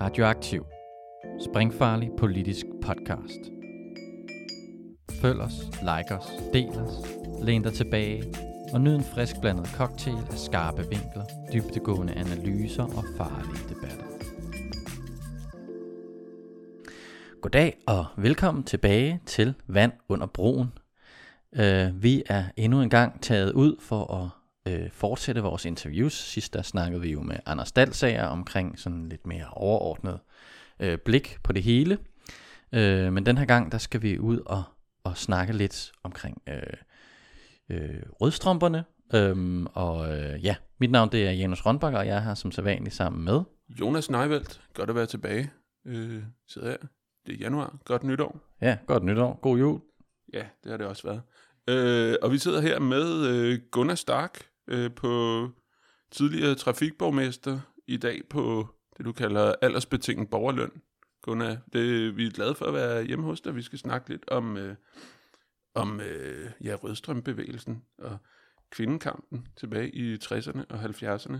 Radioaktiv. Springfarlig politisk podcast. Følg os, like os, del os, læn dig tilbage og nyd en frisk blandet cocktail af skarpe vinkler, dybtegående analyser og farlige debatter. Goddag og velkommen tilbage til Vand under broen. Uh, vi er endnu en gang taget ud for at uh, fortsætte vores interviews. Sidst der snakkede vi jo med Anders Dalsager omkring sådan lidt mere overordnet uh, blik på det hele. Uh, men den her gang der skal vi ud og, og snakke lidt omkring uh, uh, rødstrømperne. Um, og uh, ja, mit navn det er Janus Rønbak, og jeg er her som sædvanligt sammen med... Jonas Neivelt, godt at være tilbage. Øh, sidder her. Det er januar. Godt nytår. Ja, godt nytår. God jul. Ja, det har det også været. Øh, og vi sidder her med øh, Gunnar Stark øh, på tidligere trafikborgmester, i dag på det, du kalder aldersbetinget borgerløn. Gunnar, det, vi er glade for at være hjemme hos dig. Vi skal snakke lidt om, øh, om øh, ja, rødstrømbevægelsen og kvindekampen tilbage i 60'erne og 70'erne.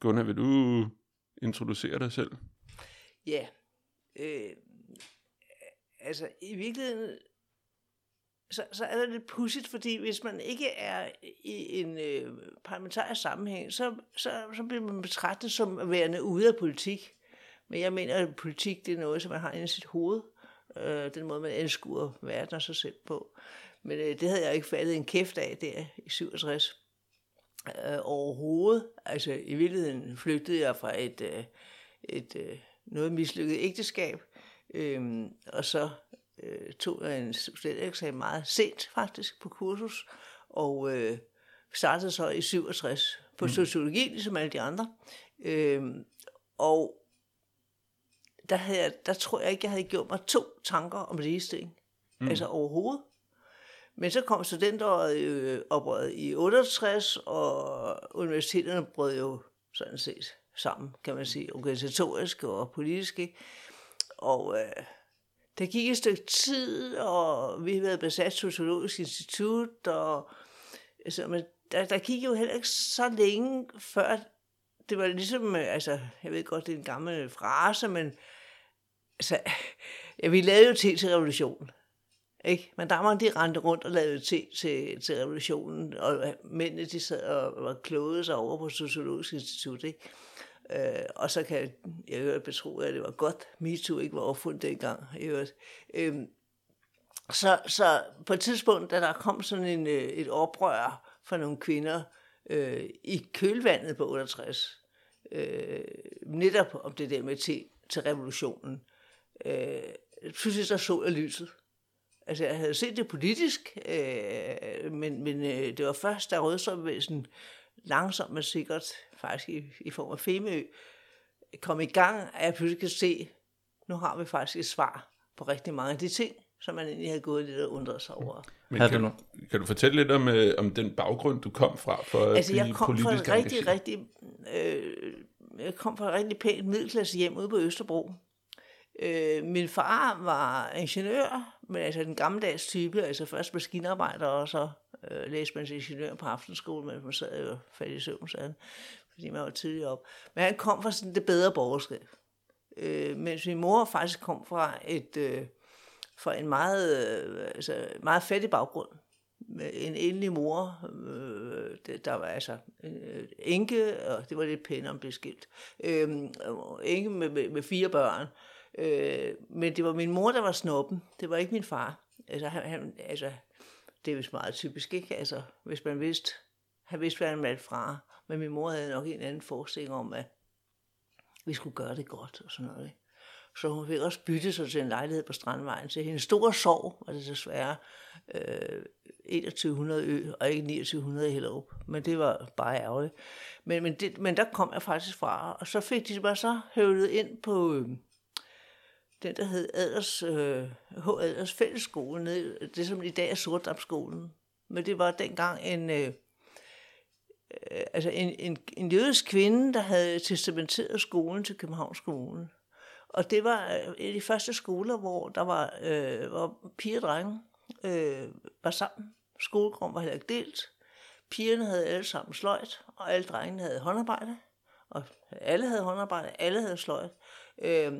Gunnar, vil du introducere dig selv? Ja, øh, altså i virkeligheden, så, så er det lidt pudsigt, fordi hvis man ikke er i en øh, parlamentarisk sammenhæng, så, så, så bliver man betragtet som værende ude af politik. Men jeg mener, at politik det er noget, som man har i sit hoved. Øh, den måde, man anskuer verden og sig selv på. Men øh, det havde jeg ikke faldet en kæft af der i 67 øh, overhovedet. Altså i virkeligheden flygtede jeg fra et, øh, et øh, noget mislykket ægteskab, øh, og så øh, tog jeg en studentereksamen meget sent faktisk på kursus, og øh, startede så i 67 på mm. sociologi, ligesom alle de andre. Øh, og der, havde jeg, der tror jeg ikke, jeg havde gjort mig to tanker om ligestilling. Mm. Altså overhovedet. Men så kom studenteråret øh, oprøret i 68, og universiteterne brød jo sådan set sammen, kan man sige, organisatorisk og politisk. Ikke? Og øh, der gik et stykke tid, og vi havde været besat Sociologisk Institut, og altså, men der, der gik jo heller ikke så længe, før det var ligesom, øh, altså, jeg ved godt, det er en gammel frase, men altså, ja, vi lavede jo te til revolutionen. Ikke? Men der var de rendte rundt og lavede te til, til revolutionen, og øh, mændene de sad og var klogede sig over på Sociologisk Institut. Ikke? Øh, og så kan jeg jo betro, at det var godt, MeToo ikke var opfundet dengang. Øh, så, så på et tidspunkt, da der kom sådan en, øh, et oprør fra nogle kvinder øh, i kølvandet på 68, øh, netop om det der med til, til revolutionen, øh, pludselig så så jeg lyset. Altså, jeg havde set det politisk, øh, men, men øh, det var først, da rødstrømvæsen langsomt men sikkert, faktisk i, i form af Femø, kom i gang, at jeg pludselig kan se, nu har vi faktisk et svar på rigtig mange af de ting, som man egentlig har gået lidt og undret sig over. Men kan, du, kan du fortælle lidt om, øh, om den baggrund, du kom fra for altså, at jeg kom fra et rigtig, rigtig, øh, jeg kom fra et rigtig pænt middelklasse hjem ude på Østerbro. Øh, min far var ingeniør, men altså den gammeldags type, altså først maskinarbejder, og så øh, læste man til ingeniør på aftenskole, men man sad jo faldt i søvn, sagde fordi man var tidligere op. Men han kom fra sådan det bedre borgerskab. Øh, mens min mor faktisk kom fra et øh, fra en meget, øh, altså, meget fattig baggrund. Med en enlig mor, øh, der var altså øh, enke, og det var lidt pænt om beskilt. Øh, enke med, med, med fire børn. Øh, men det var min mor, der var snoppen. Det var ikke min far. Altså, han, han, altså, det er vist meget typisk, ikke? Altså, hvis man vidste, han vidste, hvad han valgte fra. Men min mor havde nok en anden forestilling om, at vi skulle gøre det godt og sådan noget. Ikke? Så hun fik også byttet sig til en lejlighed på Strandvejen. Så hendes store sorg var det desværre øh, 2100 ø, og ikke 2900 i Hellerup. Men det var bare ærgerligt. Men, men, det, men der kom jeg faktisk fra, og så fik de mig så høvlet ind på øh, den, der hed Aders, øh, H. Aders Fællesskole, nede, det som i dag er Sortdamsskolen. Men det var dengang en... Øh, Øh, altså en, en, en jødisk kvinde, der havde testamenteret skolen til Københavns Kommune. Og det var øh, en af de første skoler, hvor der var, øh, hvor piger og drenge øh, var sammen. Skolegrum var heller ikke delt. Pigerne havde alle sammen sløjt, og alle drengene havde håndarbejde. Og alle havde håndarbejde, alle havde sløjt. Øh,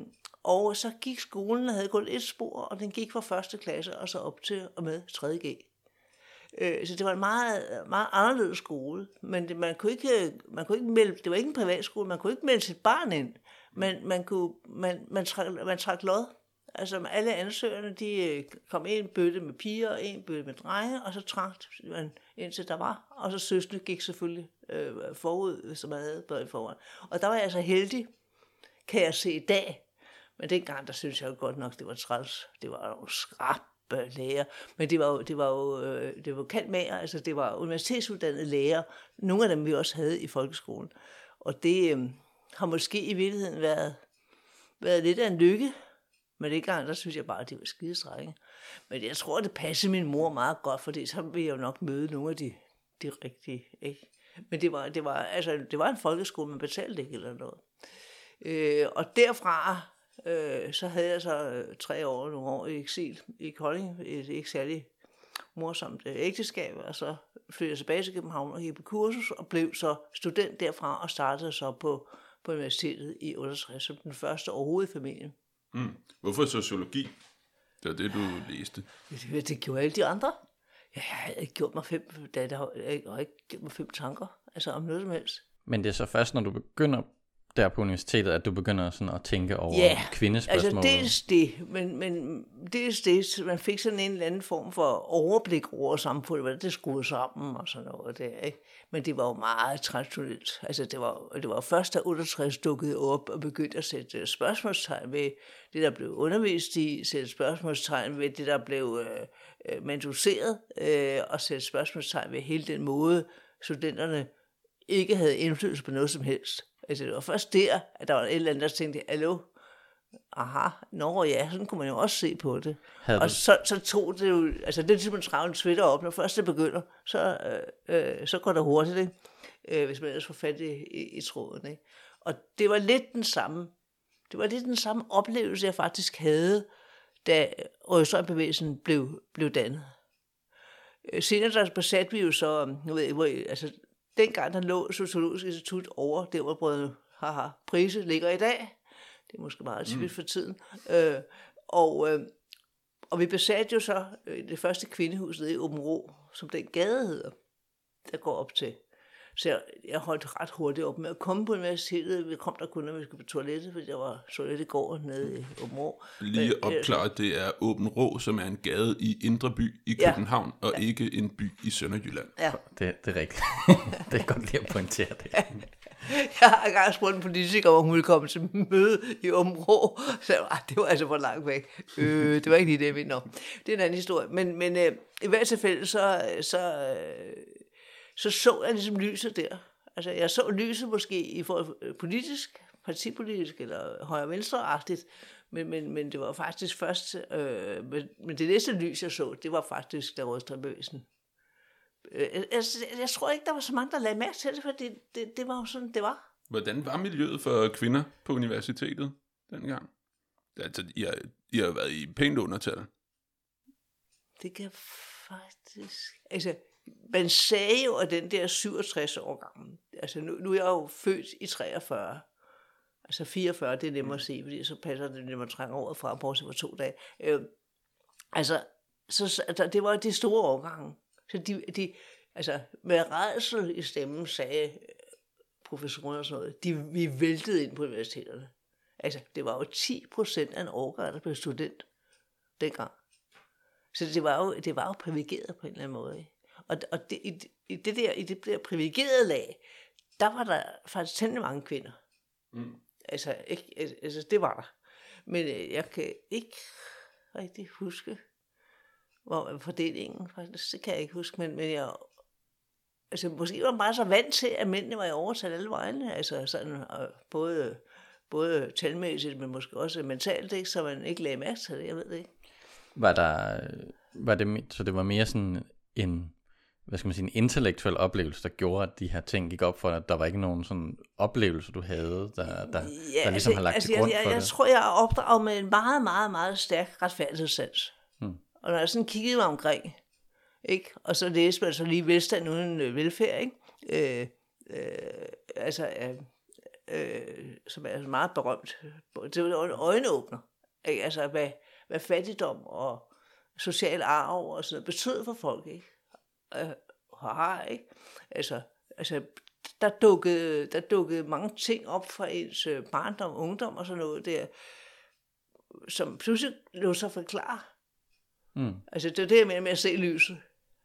og så gik skolen og havde kun et spor, og den gik fra første klasse og så op til og med 3.G. Øh, så det var en meget, meget anderledes skole, men det, man kunne ikke, man kunne ikke melde, det var ikke en privatskole, man kunne ikke melde sit barn ind, men man, kunne, man, man, trak, man trak lod. Altså alle ansøgerne, de øh, kom en bøtte med piger og en bøtte med drenge, og så trak man indtil der var, og så søsne gik selvfølgelig øh, forud, som man havde børn foran. Og der var jeg altså heldig, kan jeg se i dag, men dengang, der synes jeg jo godt nok, det var træls. Det var jo skrab lærer, men det var jo, det var jo, øh, det var kaldt altså det var universitetsuddannede læger, nogle af dem vi også havde i folkeskolen. Og det øh, har måske i virkeligheden været, været lidt af en lykke, men det gang, der synes jeg bare, at det var skide. Men jeg tror, det passede min mor meget godt, for det, så ville jeg jo nok møde nogle af de, de rigtige. Ikke? Men det var, det, var, altså, det var en folkeskole, man betalte ikke eller noget. Øh, og derfra øh, så havde jeg så øh, tre år, nogle år i eksil i Kolding, et ikke særlig morsomt øh, ægteskab, og så flyttede jeg tilbage til København og gik på kursus, og blev så student derfra, og startede så på, på universitetet i 68, som den første overhovedet i familien. Mm. Hvorfor sociologi? Det var det, du læste. Det, det gjorde alle de andre. Jeg havde ikke gjort mig fem, da jeg har ikke gjort mig fem tanker, altså om noget som helst. Men det er så først, når du begynder der på universitetet, at du begynder sådan at tænke over ja, kvindespørgsmålet? altså dels det, men, men dels det, man fik sådan en eller anden form for overblik over samfundet, hvordan det skruede sammen og sådan noget der, ikke? Men det var jo meget traditionelt. Altså det var, det var først, da 68 dukkede op og begyndte at sætte spørgsmålstegn ved det, der blev undervist i, sætte spørgsmålstegn ved det, der blev øh, øh manduseret, øh, og sætte spørgsmålstegn ved hele den måde, studenterne ikke havde indflydelse på noget som helst. Altså, det var først der, at der var et eller andet, der tænkte, hallo, aha, nå ja, sådan kunne man jo også se på det. Havde og så, så tog det jo, altså det er ligesom en travlen Twitter op, når først det begynder, så, øh, øh, så går det hurtigt, ikke? Øh, hvis man ellers får fat i, i, i tråden. Ikke? Og det var lidt den samme, det var lidt den samme oplevelse, jeg faktisk havde, da Rødstrømbevægelsen blev, blev dannet. Øh, senere der besatte vi jo så, nu ved jeg, hvor, altså dengang der lå Sociologisk Institut over, der hvor brødrene haha, Prise ligger i dag. Det er måske meget typisk mm. for tiden. Øh, og, øh, og vi besatte jo så øh, det første kvindehus nede i Åben Rå, som den gade hedder, der går op til. Så jeg, jeg holdt ret hurtigt op med at komme på universitetet. Vi kom der kun, når vi skulle på toilettet, fordi der var toilet i går nede i Åben Rå. Lige opklaret, det er Åben Rå, som er en gade i Indre By i København, ja. og ja. ikke en by i Sønderjylland. Ja. Det, det er rigtigt. det er godt lige at pointere det. jeg har engang spurgt en politiker, om hun ville komme til møde i Områ. Så jeg, ah, det var altså for langt væk. Øh, det var ikke lige det, jeg mener. Det er en anden historie. Men, men øh, i hvert tilfælde, så, så, øh, så så jeg ligesom lyset der. Altså, jeg så lyset måske i forhold øh, politisk, partipolitisk eller højre-venstre-agtigt, men, men, men det var faktisk først, øh, men, men det næste lys, jeg så, det var faktisk, der rødstrømbevægelsen Øh, jeg, jeg, jeg tror ikke, der var så mange, der lagde mærke til det, for det, det, det var jo sådan, det var. Hvordan var miljøet for kvinder på universitetet dengang? Altså, I har, I har været i pænt undertal. Det kan faktisk... Altså, man sagde jo, at den der 67 år gammel, altså nu, nu er jeg jo født i 43, altså 44, det er nemmere at se, fordi så passer det, når man trænger året fra, bortset for to dage. Øh, altså, så, altså, det var de store årgange. Så de, de altså med redsel i stemmen sagde øh, professorerne og sådan noget, de, vi væltede ind på universiteterne. Altså, det var jo 10 procent af en årgang, der blev student dengang. Så det var jo, det var jo privilegeret på en eller anden måde. Ikke? Og, og det, i, i, det der, i det der privilegerede lag, der var der faktisk temmelig mange kvinder. Mm. Altså, ikke, altså, det var der. Men øh, jeg kan ikke rigtig huske, hvor fordelingen faktisk, det kan jeg ikke huske, men, men jeg, altså måske var man bare så vant til, at mændene var i overtal alle vegne, altså sådan, og både, både talmæssigt, men måske også mentalt, ikke, så man ikke lagde mærke til det, jeg ved det ikke. Var der, var det, så det var mere sådan en, hvad skal man sige, en intellektuel oplevelse, der gjorde, at de her ting gik op for dig, at der var ikke nogen sådan oplevelse, du havde, der, der, ja, der ligesom altså, har lagt altså, til grund jeg, jeg, for jeg, det? Jeg tror, jeg er opdraget med en meget, meget, meget stærk retfærdighedssans. Og når jeg sådan kiggede mig omkring, ikke? og så læste man så lige velstand uden øh, velfærd, ikke? Øh, øh, altså, øh, øh, som er meget berømt. Det var en øjenåbner. Ikke? Altså, hvad, hvad fattigdom og social arv og sådan noget betød for folk, ikke? Øh, har, ikke? Altså, altså der dukkede, der dukkede mange ting op fra ens øh, barndom, ungdom og sådan noget der, som pludselig lå sig forklare. Mm. Altså det er det, jeg mener med at se lyset.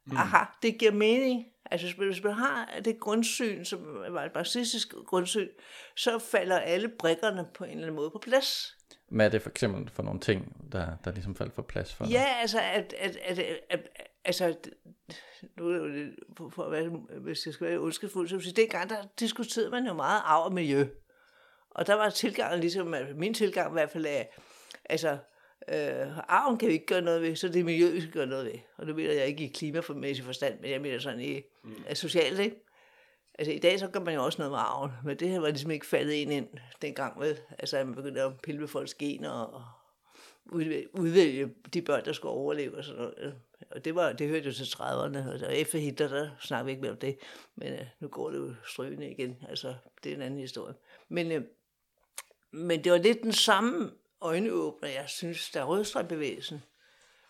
Mm. Aha, det giver mening. Altså hvis man har det grundsyn, som var et marxistisk grundsyn, så falder alle brikkerne på en eller anden måde på plads. Hvad er det for eksempel for nogle ting, der, der ligesom faldt for plads for dig? Ja, altså, at, at, at, at, at altså, nu er det jo for, for at være, hvis jeg skal være ondskabsfuld, så sige, dengang der diskuterede man jo meget arv og miljø. Og der var tilgangen ligesom, min tilgang i hvert fald af, altså, øh, arven kan vi ikke gøre noget ved, så det er miljøet, vi skal gøre noget ved. Og nu mener jeg ikke i klimamæssig forstand, men jeg mener sådan i mm. socialt, ikke? Altså i dag så gør man jo også noget med arven, men det her var ligesom ikke faldet ind ind dengang, vel? Altså at man begyndte at pille ved folks gener og udvælge de børn, der skulle overleve og sådan noget. Og det, var, det hørte jo til 30'erne, og efter Hitler, der snakker vi ikke mere om det. Men øh, nu går det jo strygende igen, altså det er en anden historie. Men, øh, men det var lidt den samme øjenåbner, jeg synes, der rødstrømbevægelsen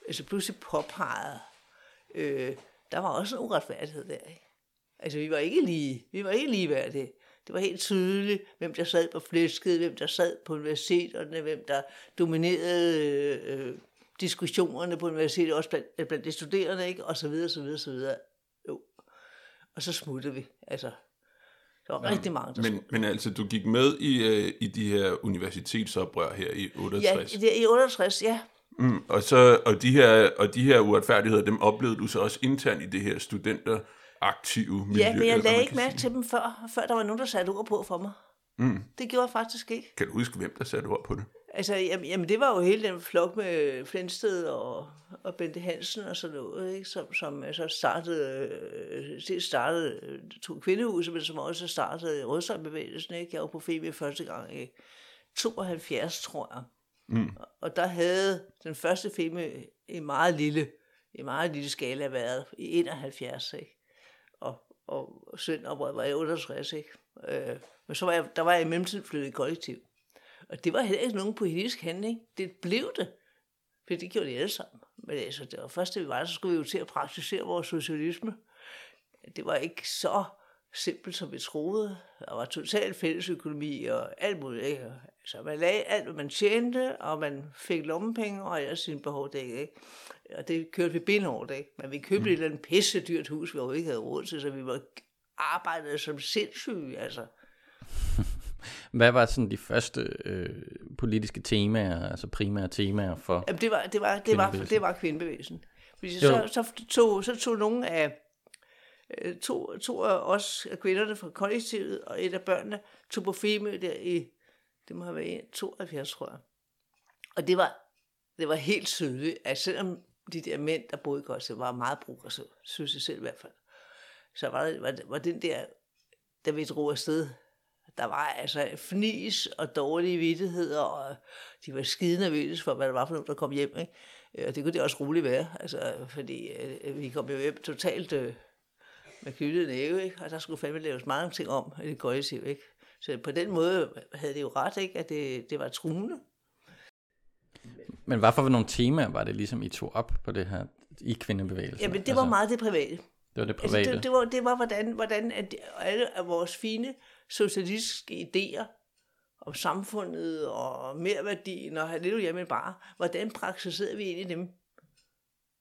altså pludselig påpegede, øh, der var også en uretfærdighed der, ikke? Altså, vi var ikke lige, vi var ikke ligeværdige. Det var helt tydeligt, hvem der sad på flæsket, hvem der sad på universiteterne, hvem der dominerede øh, øh diskussionerne på universitetet, også blandt, blandt de studerende, ikke? og så videre, så videre, så videre. Jo. Og så smuttede vi. Altså, der var ja, rigtig mange, der men, men altså, du gik med i, øh, i de her universitetsoprør her i 68? Ja, det, i 68, ja. Mm, og, så, og, de her, og de her uretfærdigheder, dem oplevede du så også internt i det her studenter aktive miljø. Ja, men jeg lagde ikke mærke til dem før, før der var nogen, der satte ord på for mig. Mm. Det gjorde jeg faktisk ikke. Kan du huske, hvem der satte ord på det? Altså, jamen, jamen det var jo hele den flok med Flensted og, og Bente Hansen og sådan noget, ikke? Som, som altså startede, øh, startede øh, to kvindehuse, men som også startede Rødsøjbevægelsen. Ikke? Jeg var på FEMI første gang i 72, tror jeg. Mm. Og der havde den første FEMI i meget lille, i meget lille skala været i 71, ikke? Og, og Sønderbrød var i 68, ikke? Øh, men så var jeg, der var jeg i mellemtiden flyttet i kollektiv. Og det var heller ikke nogen politisk handling. Det blev det. For det gjorde de alle sammen. Men altså, det var først, da vi var der, så skulle vi jo til at praktisere vores socialisme. Det var ikke så simpelt, som vi troede. Der var totalt fælles økonomi og alt muligt. Ikke? Så man lagde alt, hvad man tjente, og man fik lommepenge og ellers sine behov dækket. Ikke? Og det kørte vi benhårdt, ikke? Men vi købte mm. et eller andet pisse dyrt hus, vi overhovedet ikke havde råd til, så vi var arbejdede som sindssyge, altså. Hvad var sådan de første øh, politiske temaer, altså primære temaer for Jamen, det var, det var, det var, det var kvindebevægelsen. så, så, tog, så tog nogle af øh, to, to af os af kvinderne fra kollektivet, og et af børnene tog på Femø der i, det må have været 72, tror jeg. Og det var, det var helt tydeligt, at selvom de der mænd, der boede i Korsted, var meget progressive, synes jeg selv i hvert fald, så var, det, var, var den der, da vi drog afsted, der var altså fnis og dårlige vidtigheder, og de var skide nervøse for, hvad der var for nogen, der kom hjem. Ikke? Øh, og det kunne det også roligt være, altså, fordi øh, vi kom jo hjem totalt øh, med kyldet næve, ikke? og der skulle fandme laves mange ting om i det kollektiv. Ikke? Så på den måde havde det jo ret, ikke? at det, det var truende. Men hvad for nogle temaer var det ligesom, I tog op på det her i kvindebevægelsen? Jamen, det var altså, meget det private. Det var det private? Altså, det, det, var, det var, hvordan, hvordan at alle af vores fine socialistiske idéer om samfundet og merværdien og lidt hjemme bare, hvordan praktiserede vi ind i dem?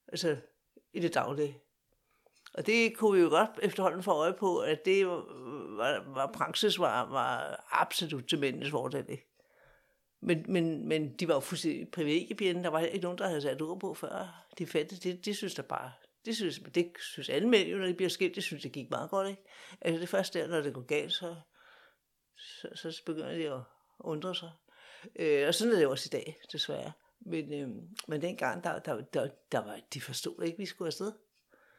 Altså, i det daglige. Og det kunne vi jo godt efterhånden få øje på, at det var, var praksis var, var absolut til mændenes fordel. Men, men, men de var jo fuldstændig privilegiepigerne. Der var ikke nogen, der havde sat ord på før. De fattige, det, de synes der bare, det synes, det synes alle mænd jo, når de bliver skilt, det synes, det gik meget godt, ikke? Altså det første der, når det går galt, så, så, så begynder de at undre sig. Øh, og sådan er det også i dag, desværre. Men, øh, men dengang, der, der, der, der var, de forstod ikke, at vi skulle afsted.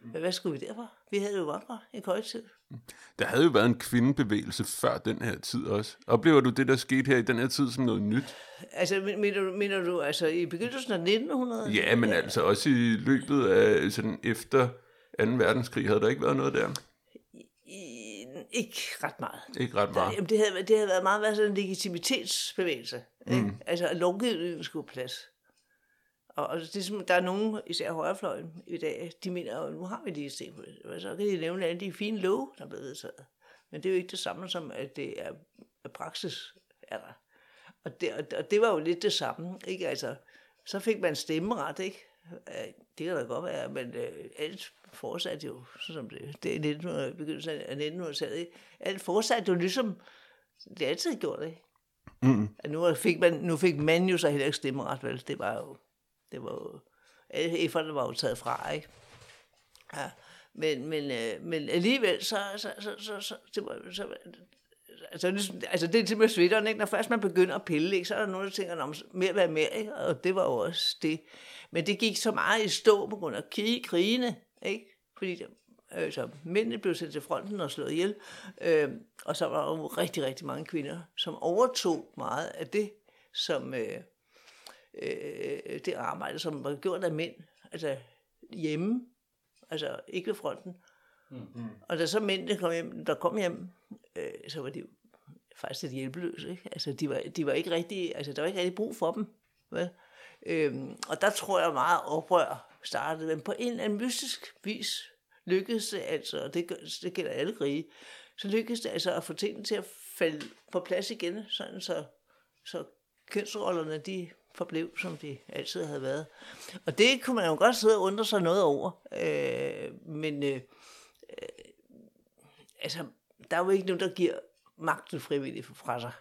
Men hvad skulle vi derfor? Vi havde jo godt i kollektiv. Der havde jo været en kvindebevægelse før den her tid også. Oplever du det, der skete her i den her tid som noget nyt? Altså, mener du, mener du altså i begyndelsen af 1900? Ja, men altså også i løbet af sådan efter 2. verdenskrig, havde der ikke været noget der? Ikke ret meget. Ikke ret Der, meget. jamen, det, havde, det havde været meget været sådan en legitimitetsbevægelse. Ikke? Mm. Altså, lovgivningen skulle plads. Og, og det, er der er nogen, især højrefløjen i dag, de mener, at nu har vi lige set på det. Og så kan de nævne alle de fine love, der er blevet vedtaget. Men det er jo ikke det samme som, at det er at praksis er der. Og det, og, og det var jo lidt det samme. Ikke? Altså, så fik man stemmeret, ikke? Øh, Det kan da godt være, men øh, alt fortsatte jo, som det, det er 1900, begyndelsen af 1900-tallet, ikke? alt fortsatte jo ligesom, det altid gjort, ikke? Mm. At nu fik, man, nu fik man jo så heller ikke stemmeret, vel? Det var jo, det var jo, alle var jo taget fra, ikke? Ja, men, men, øh, men alligevel, så, så, så, så, så, det var, så altså, ligesom, altså det er til med svitteren, ikke? Når først man begynder at pille, ikke? så er der nogen, der tænker, om mere være mere, ikke? Og det var jo også det. Men det gik så meget i stå på grund af krig, krigene, ikke? Fordi øh, der, altså, mændene blev sendt til fronten og slået ihjel, øh, og så var der jo rigtig, rigtig mange kvinder, som overtog meget af det, som øh, øh, det arbejde, som var gjort af mænd, altså hjemme, altså ikke ved fronten. Mm-hmm. Og da så mændene kom hjem, der kom hjem, øh, så var de faktisk lidt hjælpeløse. Ikke? Altså, de var, de var ikke rigtig, altså, der var ikke rigtig brug for dem. Vel? Øhm, og der tror jeg meget oprør startede, men på en eller anden mystisk vis lykkedes det altså, og det, det gælder alle krige, så lykkedes det altså at få tingene til at falde på plads igen, sådan så, så kønsrollerne de forblev, som de altid havde været. Og det kunne man jo godt sidde og undre sig noget over, øh, men øh, øh, altså, der er jo ikke nogen, der giver magten frivilligt fra sig.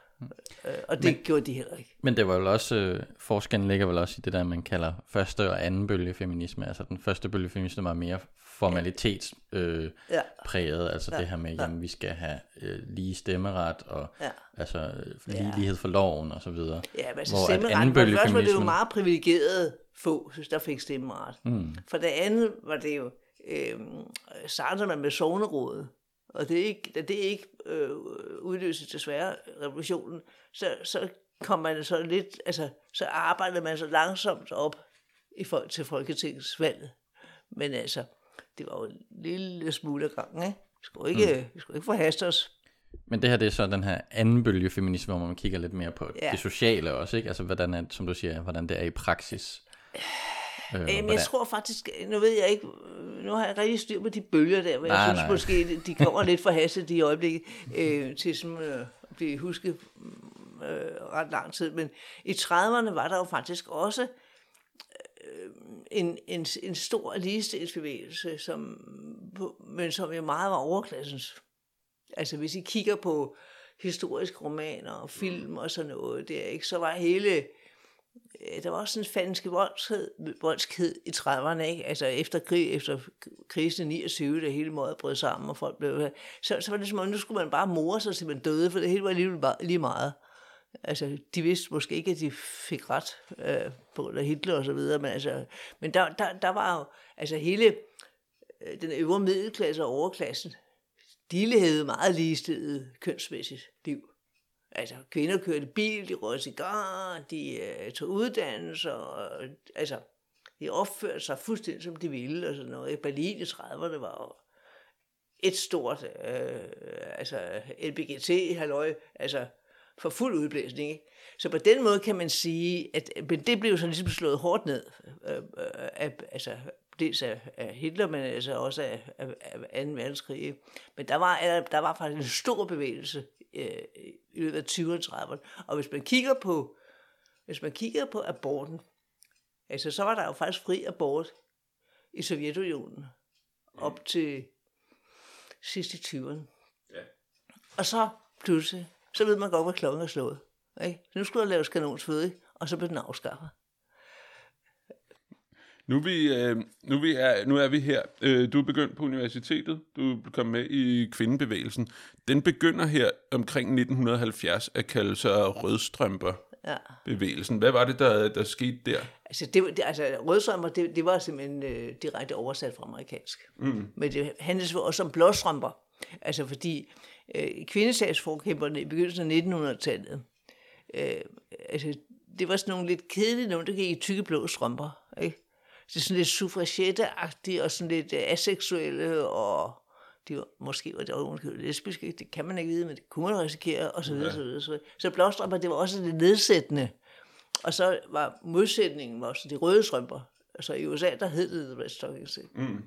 Øh, og det men, gjorde de heller ikke. Men det var vel også, øh, forskellen ligger vel også i det der, man kalder første og anden bølge feminisme. Altså den første bølge feminisme var mere formalitetspræget, øh, Ja. præget, altså det her med, jamen vi skal have øh, lige stemmeret og Ja. altså øh, lige lighed for loven og så videre. Ja, men altså Hvor stemmeret, anden bølge første var det jo meget privilegeret få, synes der fik stemmeret. Mm. For det andet var det jo, øh, startede man med sovnerådet, og det er ikke, da det ikke øh, udløste desværre revolutionen, så, så kom man så lidt, altså, så arbejdede man så langsomt op i forhold til Folketingsvalget. Men altså, det var jo en lille smule af gangen, ikke? Vi skulle ikke, mm. vi skulle ikke forhaste os. Men det her det er så den her anden bølge feminisme, hvor man kigger lidt mere på Ja. det sociale også, ikke? Altså hvordan er, som du siger, hvordan det er i praksis. Øh, Jamen, jeg hvordan- tror faktisk, nu ved jeg ikke, nu har jeg rigtig styr på de bølger der, men jeg Nej, synes nej. måske, de- kommer lidt for hastigt i øjeblikket øh, til sådan, øh, at blive husket øh, ret lang tid. Men i 30'erne var der jo faktisk også øh, en, en, en stor ligestillingsbevægelse, som, på- men som jo meget var overklassens. Altså hvis I kigger på historiske romaner og film og sådan noget, det er ikke, så var hele Øh, der var også en falske voldskhed, voldskhed i 30'erne, ikke? Altså efter, krig, efter krisen i 29, det hele måde brød sammen, og folk blev... Så, så var det som om, nu skulle man bare more sig, til man døde, for det hele var lige, lige meget. Altså, de vidste måske ikke, at de fik ret øh, på grund af Hitler og så videre, men, altså, men der, der, der var jo, altså hele øh, den øvre middelklasse og overklassen, de levede meget ligestillet kønsmæssigt liv. Altså, kvinder kørte bil, de røg cigarer, de øh, tog uddannelse, og, altså, de opførte sig fuldstændig som de ville, og sådan noget. I Berlin i 30'erne var jo et stort, øh, altså, LBGT, halløj, altså, for fuld udblæsning, ikke? Så på den måde kan man sige, at men det blev så ligesom slået hårdt ned, øh, øh, af, altså, dels af, af Hitler, men altså også af, af, af 2. verdenskrig. ikke? Men der var, der var faktisk en stor bevægelse øh, i løbet af 20'erne og 30'erne. Og hvis man kigger på, hvis man kigger på aborten, altså så var der jo faktisk fri abort i Sovjetunionen op til sidst i 20'erne. Ja. Og så pludselig, så ved man godt, hvad klokken er slået. Ikke? Nu skulle der laves kanonsføde, ikke? og så blev den afskaffet. Nu vi, øh, nu vi er, nu er vi her. Øh, du er begyndt på universitetet. Du kommet med i kvindebevægelsen. Den begynder her omkring 1970 at kalde sig rødstrømper. Ja. Bevægelsen. Hvad var det, der, der skete der? Altså, det, det, altså rødstrømper, det, det var simpelthen øh, direkte oversat fra amerikansk. Mm. Men det handles jo også om blåstrømper. Altså fordi øh, kvindesagsforkæmperne i begyndelsen af 1900-tallet, øh, altså, det var sådan nogle lidt kedelige nogen, der gik i tykke blå strømper. Ikke? Det er sådan lidt suffragette og sådan lidt øh, aseksuelle, og de var, måske var det også lesbiske, det kan man ikke vide, men det kunne man risikere, og så videre, ja. så videre. Så, videre. så blåstrømper, det var også det nedsættende. Og så var modsætningen også de røde strømper. Altså i USA, der hed det The Red Stockings. Mm.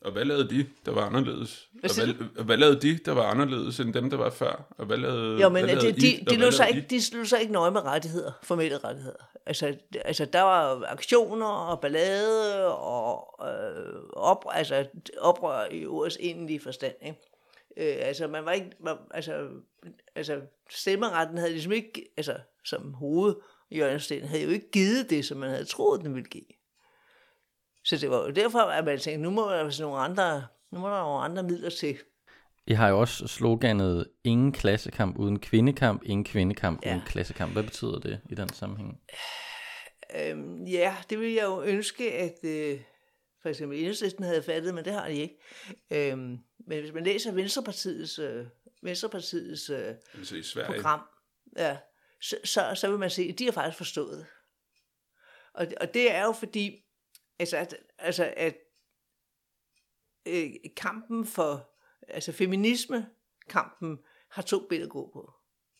Og hvad lavede de, der var anderledes? Hvad, og hvad, hvad lavede de, der var anderledes end dem, der var før? Og hvad lavede, jo, men hvad lavede de, de, de, de, så ikke, de slog sig ikke nøje med rettigheder, formelle rettigheder. Altså, altså der var aktioner og ballade og øh, op, altså, oprør i ordets egentlige forstand. Ikke? Øh, altså, man var ikke, man, altså, altså, stemmeretten havde ligesom ikke, altså, som hoved, Jørgen Sten, havde jo ikke givet det, som man havde troet, den ville give. Så det var jo derfor, at man tænkte, nu må der være nogle andre, nu må der være nogle andre midler til. I har jo også sloganet, ingen klassekamp uden kvindekamp, ingen kvindekamp ja. uden klassekamp. Hvad betyder det i den sammenhæng? Øhm, ja, det ville jeg jo ønske, at øh, for eksempel Enhedslisten havde fattet, men det har de ikke. Øhm, men hvis man læser Venstrepartiets, øh, Venstrepartiets øh, altså program, ja, så, så, så vil man se, at de har faktisk forstået. Og, og det er jo fordi, altså at, altså at øh, kampen for, altså feminisme, kampen har to ben at gå på.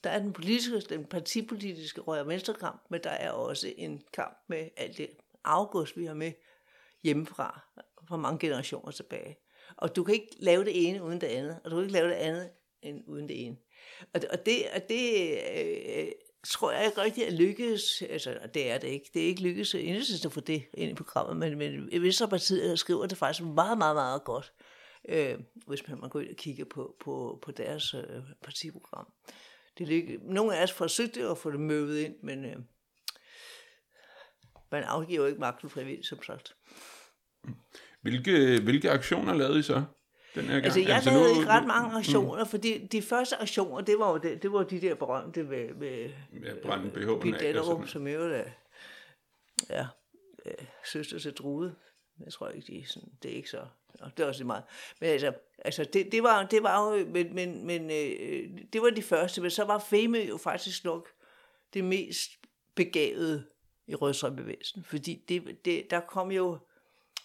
Der er den politiske, den partipolitiske røg- og venstrekamp, men der er også en kamp med alt det afgås, vi har med hjemmefra, fra mange generationer tilbage. Og du kan ikke lave det ene uden det andet, og du kan ikke lave det andet end uden det ene. Og det, og det, og det øh, tror jeg ikke rigtig er lykkedes, altså det er det ikke, det er ikke lykkedes at få det ind i programmet, men, men Venstrepartiet skriver det faktisk meget, meget, meget godt, øh, hvis man, man går ind og kigger på, på, på deres øh, partiprogram. Det lykke, nogle af os forsøgte at få det møvet ind, men øh, man afgiver jo ikke magten frivilligt, som sagt. Hvilke, hvilke aktioner lavede I så? Den her gang. Altså, jeg altså, lavede nu, ikke ret mange aktioner, mm. fordi de første aktioner, det var jo det, det var de der berømte med, med ja, brænde BH'en af. som jo er, ja, øh, søster til Drude. Jeg tror ikke, de sådan, det er ikke så, og det er også meget. Men altså, altså det, det, var, det var jo, men, men, men øh, det var de første, men så var Feme jo faktisk nok det mest begavede i Rødstrømbevægelsen, fordi det, det, der kom jo,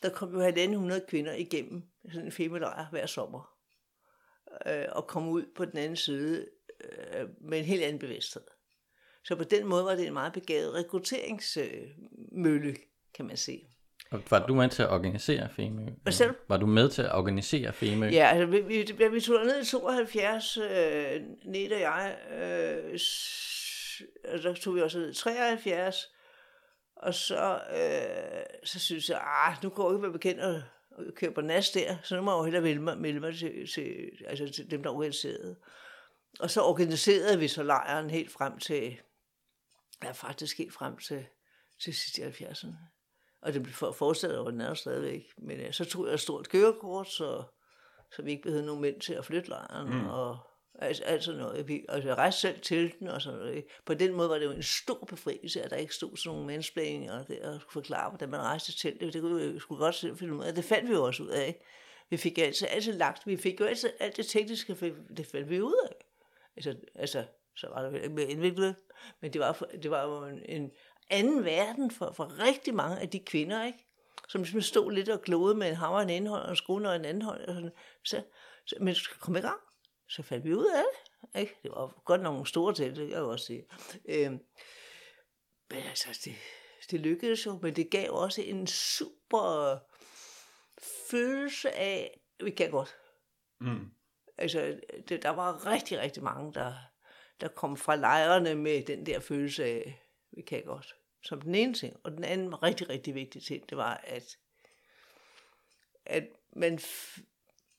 der kom jo 1.500 kvinder igennem sådan en femelejr hver sommer, øh, og kom ud på den anden side øh, med en helt anden bevidsthed. Så på den måde var det en meget begavet rekrutteringsmølle, kan man sige. Og var du med til at organisere FEMØ? Hvad du? Var du med til at organisere FEMØ? Ja, altså vi, vi, vi tog ned i 72, øh, Ned og jeg, øh, og så tog vi også ned i 73, og så, øh, så synes jeg, ah, nu går jeg ikke være bekendt på NAS der, så nu må jeg jo hellere melde mig, melde mig til, til, altså til dem, der organiserede. Og så organiserede vi så lejren helt frem til, ja faktisk helt frem til, til sidst i 70'erne. Og det blev for, fortsat over den er stadigvæk. Men ja, så tog jeg et stort kørekort, så, så vi ikke behøvede nogen mænd til at flytte lejren. Mm. Og, Altså, altså noget. Vi, altså, jeg rejste selv til den og sådan noget. På den måde var det jo en stor befrielse, at der ikke stod sådan nogle mansplaininger der og forklare, hvordan man rejste til det. Det kunne vi sgu godt selv finde ud af. Det fandt vi jo også ud af. Vi fik altså altid lagt, vi fik jo altid alt det tekniske, det fandt vi ud af. Altså, altså så var det mere indviklet, men det var, det var jo en, en anden verden for, for rigtig mange af de kvinder, ikke? som ligesom stod lidt og glodede med en hammer en ene hånd og en skruen og en anden hånd. Og sådan. Så, så, men du skal komme i gang så fandt vi ud af det. Ikke? Det var godt nok nogle store til, det kan jeg også sige. Øhm, men altså, det, det lykkedes jo, men det gav også en super følelse af, vi kan godt. Mm. Altså, det, der var rigtig, rigtig mange, der, der kom fra lejrene med den der følelse af, vi kan godt. Som den ene ting. Og den anden rigtig, rigtig vigtige ting, det var, at, at man,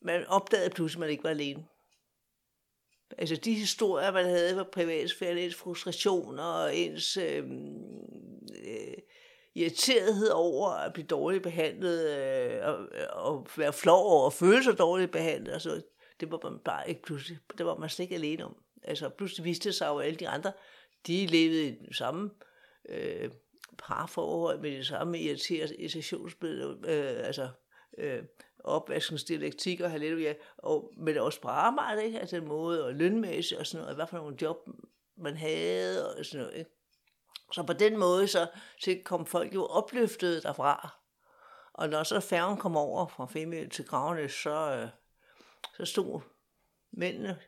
man opdagede pludselig, at man ikke var alene. Altså de historier, man havde fra privatsfæren, ens frustrationer og ens øhm, øh, øh, irriterethed over at blive dårligt behandlet, øh, og, og være flov over at føle sig dårligt behandlet, altså, det var man bare ikke pludselig, det var man slet ikke alene om. Altså pludselig viste det sig jo, at alle de andre, de levede i den samme øh, parforhold med det samme irritationsbillede, øh, altså øh, opvaskens dialektik og halleluja, og, men også på arbejde, ikke? altså måde og lønmæssigt og sådan noget, hvad for nogle job man havde og sådan noget. Ikke? Så på den måde, så, så kom folk jo opløftet derfra. Og når så færgen kom over fra Femø til Gravene, så, øh, så stod mændene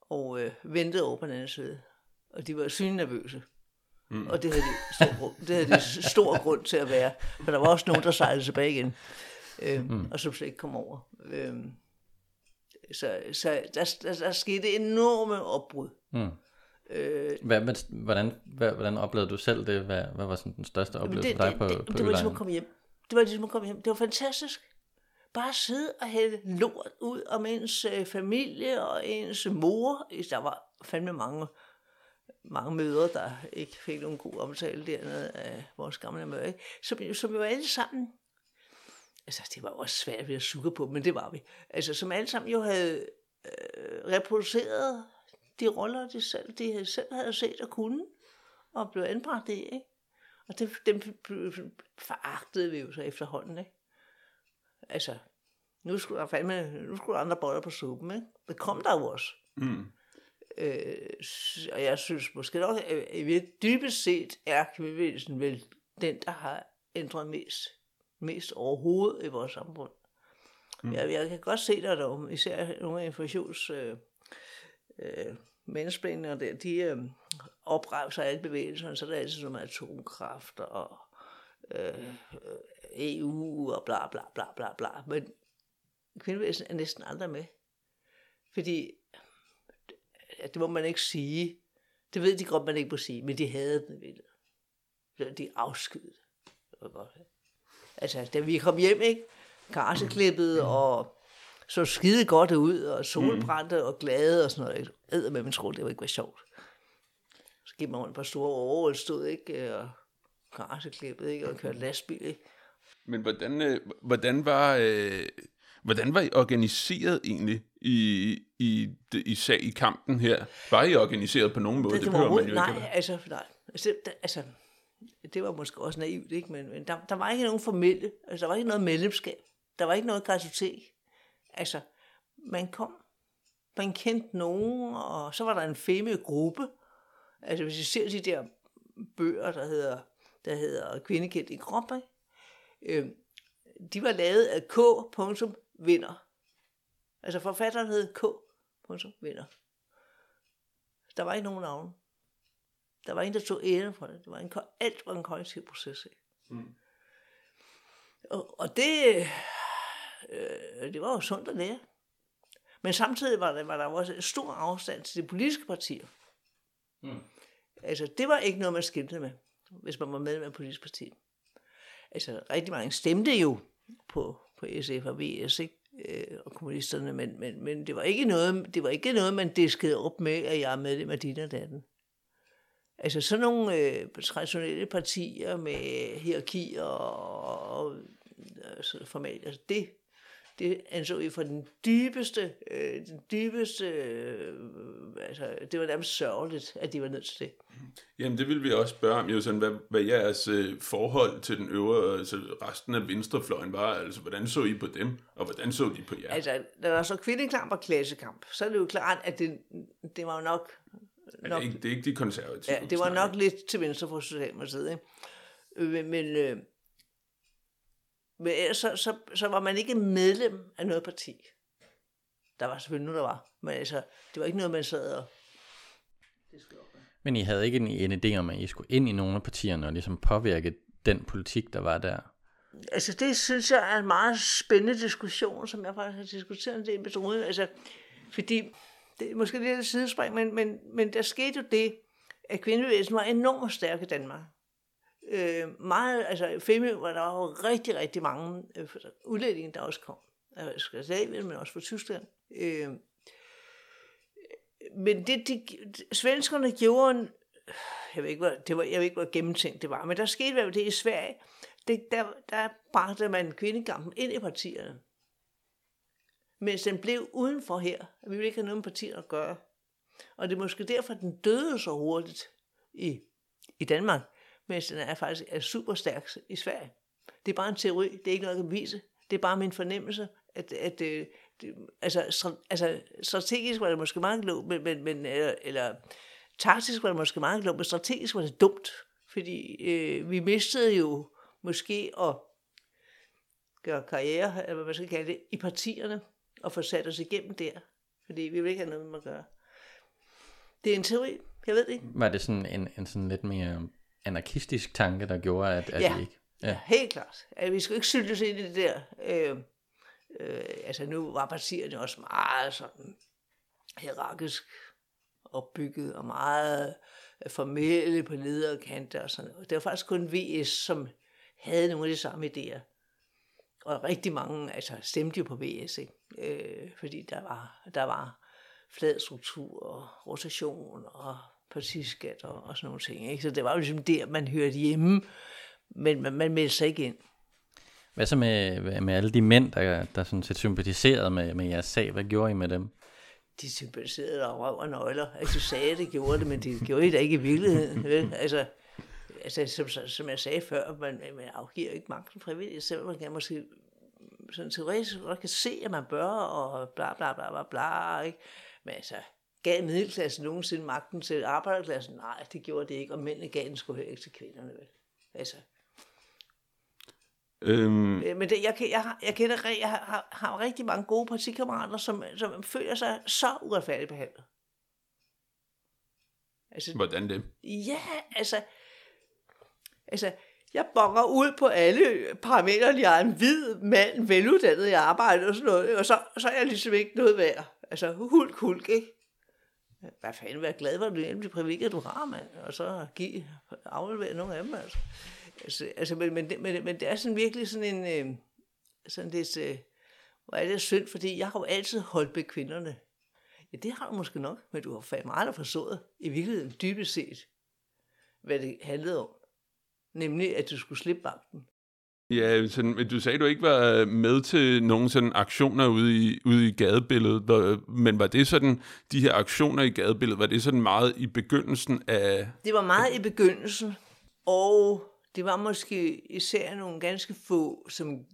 og øh, ventede over på den anden side. Og de var synligt nervøse. Mm. Og det havde, de stor, grund- det havde de stor grund til at være. For der var også nogen, der sejlede tilbage igen. Øh, mm. Og som slet ikke kom over. Øh, så så der, der, der skete enorme opbrud. Mm. Øh, Hvad, hvad, hvordan, hvad, hvordan oplevede du selv det? Hvad, hvad var sådan den største oplevelse for dig på, det, på det, det var ligesom Øland? at komme hjem. Det var ligesom at komme hjem. Det var fantastisk. Bare sidde og hælde lort ud om ens øh, familie og ens mor. Der var fandme mange, mange møder, der ikke fik nogen god omtale dernede af vores gamle møder. Ikke? Som, som jo alle sammen altså det var også svært ved at sukke på, men det var vi. Altså som alle sammen jo havde øh, reproduceret de roller, de selv, de selv havde set og kunne, og blev anbragt i, ikke? Og det, dem foragtede vi jo så efterhånden, ikke? Altså, nu skulle der fandme, nu skulle der andre boller på suppen, ikke? Det kom der jo også. Mm. Øh, og jeg synes måske nok, at dybest set er kvindebevægelsen vel den, der har ændret mest, mest overhovedet i vores samfund. Mm. Jeg, jeg kan godt se der dog, især nogle af informations øh, øh, menneskeplæner der, de øh, opretter sig alle bevægelserne, så er der altid noget med atomkraft og øh, EU og bla bla bla bla bla. Men kvindebevægelsen er næsten aldrig med. Fordi det må man ikke sige. Det ved de godt, man ikke må sige, men de havde den ved det. De afskyede det. Det var godt. Altså, da vi kom hjem, ikke? Karseklippet og så skide godt ud, og solbrændte og glade og sådan noget. Æder med min troede, det var ikke var sjovt. Så gik man rundt på store overhold, stod ikke, og karseklippet, ikke, og kørte lastbil, ikke? Men hvordan, øh, hvordan var... Øh, Hvordan var I organiseret egentlig i, i, i, sag i kampen her? Var I organiseret på nogen måde? Det, det, behøver var man jo nej, ikke. være. altså, nej. Altså, det, det- altså, det var måske også naivt, ikke? Men, men der, der var ikke nogen formelle, altså der var ikke noget medlemskab. Der var ikke noget kartotek. Altså, man kom, man kendte nogen, og så var der en feme-gruppe. Altså, hvis I ser de der bøger, der hedder, der hedder Kvindekendt i krop, ikke? Øhm, de var lavet af K. Vinder. Altså forfatteren hed K. Vinder. Der var ikke nogen navn. Der var en, der tog æren for det. det var en, alt var en kollektiv proces. Ikke? Mm. Og, og det, øh, det var jo sundt at lære. Men samtidig var der, var der også en stor afstand til de politiske partier. Mm. Altså, det var ikke noget, man skilte med, hvis man var medlem af et politisk parti. Altså, rigtig mange stemte jo på, på SF og VS, ikke? Øh, og kommunisterne, men, men, men det, var ikke noget, det var ikke noget, man diskede op med, at jeg er medlem af din og datten. Altså sådan nogle øh, traditionelle partier med hierarkier og, og altså, format, altså det, det anså vi for den dybeste, øh, den dybeste, øh, altså det var nærmest sørgeligt, at de var nødt til det. Jamen, det vil vi også spørge om, jo sådan, hvad, hvad jeres øh, forhold til den øvre, altså resten af venstrefløjen var. Altså, hvordan så I på dem, og hvordan så de på jer? Altså, når der så kvindekamp og klassekamp, så er det jo klart, at det, det var jo nok, nok det, ikke, det er ikke de konservative. Ja, det var nok lidt til venstre for Socialdemokratiet, ikke? Øh, Men, men, øh, men ellers så, så, så var man ikke medlem af noget parti. Der var selvfølgelig nogen, der var. Men altså, det var ikke noget, man sad og... Det skulle. Men I havde ikke en, en idé om, at I skulle ind i nogle af partierne og ligesom påvirke den politik, der var der? Altså, det synes jeg er en meget spændende diskussion, som jeg faktisk har diskuteret en del med Rune. Altså, fordi, det er måske lidt et sidespring, men, men, men der skete jo det, at kvindebevægelsen var enormt stærk i Danmark. Øh, meget, altså Femø, var der jo rigtig, rigtig mange øh, udlændinge, der også kom. Altså Skandinavien, men også fra Tyskland. Øh, men det, de, svenskerne gjorde en, jeg ved ikke, hvor, det var, jeg ved ikke, hvor gennemtænkt det var, men der skete hvad det i Sverige, det, der, der bragte man kvindekampen ind i partierne. Mens den blev udenfor her. Vi ville ikke have noget med partierne at gøre. Og det er måske derfor, at den døde så hurtigt i, i Danmark, mens den er faktisk er super stærk i Sverige. Det er bare en teori, det er ikke noget, jeg kan vise. Det er bare min fornemmelse, at, at det, det, altså, stra- altså, strategisk var det måske meget klogt, men, men, men eller, eller taktisk var det måske meget klogt, men strategisk var det dumt. Fordi øh, vi mistede jo måske at gøre karriere, eller hvad man skal kalde det, i partierne og få sat os igennem der. Fordi vi vil ikke have noget med at gøre. Det er en teori. Jeg ved det ikke. Var det sådan en, en sådan lidt mere anarkistisk tanke, der gjorde, at, at Ja. vi ikke... Ja. Helt klart. Altså, vi skal ikke syltes ind i det der. Øh, øh, altså nu var partierne også meget sådan hierarkisk opbygget og meget øh, formelle på lederkanter og sådan noget. Det var faktisk kun VS, som havde nogle af de samme idéer. Og rigtig mange altså, stemte jo på VS, ikke? Øh, fordi der var, der var flad struktur og rotation og partiskat og, og sådan nogle ting. Ikke? Så det var jo ligesom der, man hørte hjemme, men man, man meldte sig ikke ind. Hvad så med, med alle de mænd, der, der sådan set sympatiserede med, med jeres sag? Hvad gjorde I med dem? De sympatiserede og røv og nøgler. Altså, sagde, det gjorde det, men det gjorde I da ikke i virkeligheden. Vel? Altså, altså som, som jeg sagde før, man, man afgiver ikke magten frivilligt, selvom man kan måske sådan teoretisk godt kan se, at man bør, og bla bla bla bla bla, ikke? Men altså, gav middelklassen nogensinde magten til arbejderklassen? Nej, det gjorde det ikke, og mændene gav den sgu heller ikke til kvinderne, vel? Altså, Øhm, Øh, Men det, jeg, jeg, jeg, kender, jeg har, har rigtig mange gode partikammerater, som, som føler sig så uretfærdigt behandlet. Altså, hvordan det? ja, altså, altså, jeg bonger ud på alle parametre. Jeg er en hvid mand, veluddannet i arbejde og sådan noget, og så, så er jeg ligesom ikke noget værd. Altså, hulk, hulk, ikke? Hvad fanden, vær glad for, at du de privilegier, du har, mand, og så give, aflevere nogle af dem, altså. Altså, altså men, men, det- men, men det er sådan virkelig sådan en, øh, sådan lidt, øh, hvor er det synd, fordi jeg har jo altid holdt med kvinderne. Ja, det har du måske nok, men du har fandme aldrig forstået, i virkeligheden dybest set, hvad det handlede om. Nemlig, at du skulle slippe magten. Ja, sådan, men du sagde, du ikke var med til nogle sådan aktioner ude i, ude i gadebilledet, men var det sådan, de her aktioner i gadebilledet, var det sådan meget i begyndelsen af... Det var meget i begyndelsen, og det var måske især nogle ganske få, som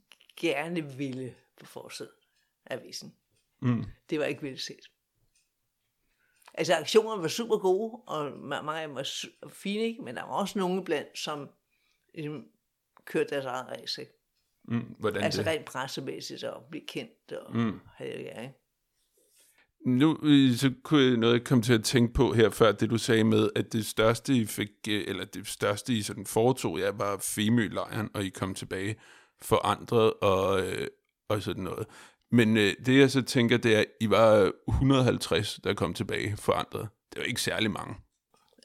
gerne ville på forsiden af avisen. Mm. Det var ikke velset. Altså aktionerne var super gode, og ma- mange af dem var fine, ikke? men der var også nogle blandt, som kørte deres eget race. Ikke? Mm, hvordan Altså det? rent pressemæssigt og blive kendt og mm. havde jeg, ikke? Nu øh, så kunne jeg noget jeg kom til at tænke på her før, det du sagde med, at det største I fik, øh, eller det største I sådan foretog, ja, var Femølejren, og I kom tilbage forandret og, øh, og sådan noget. Men øh, det jeg så tænker, det er, at I var 150, der kom tilbage forandret. Det var ikke særlig mange.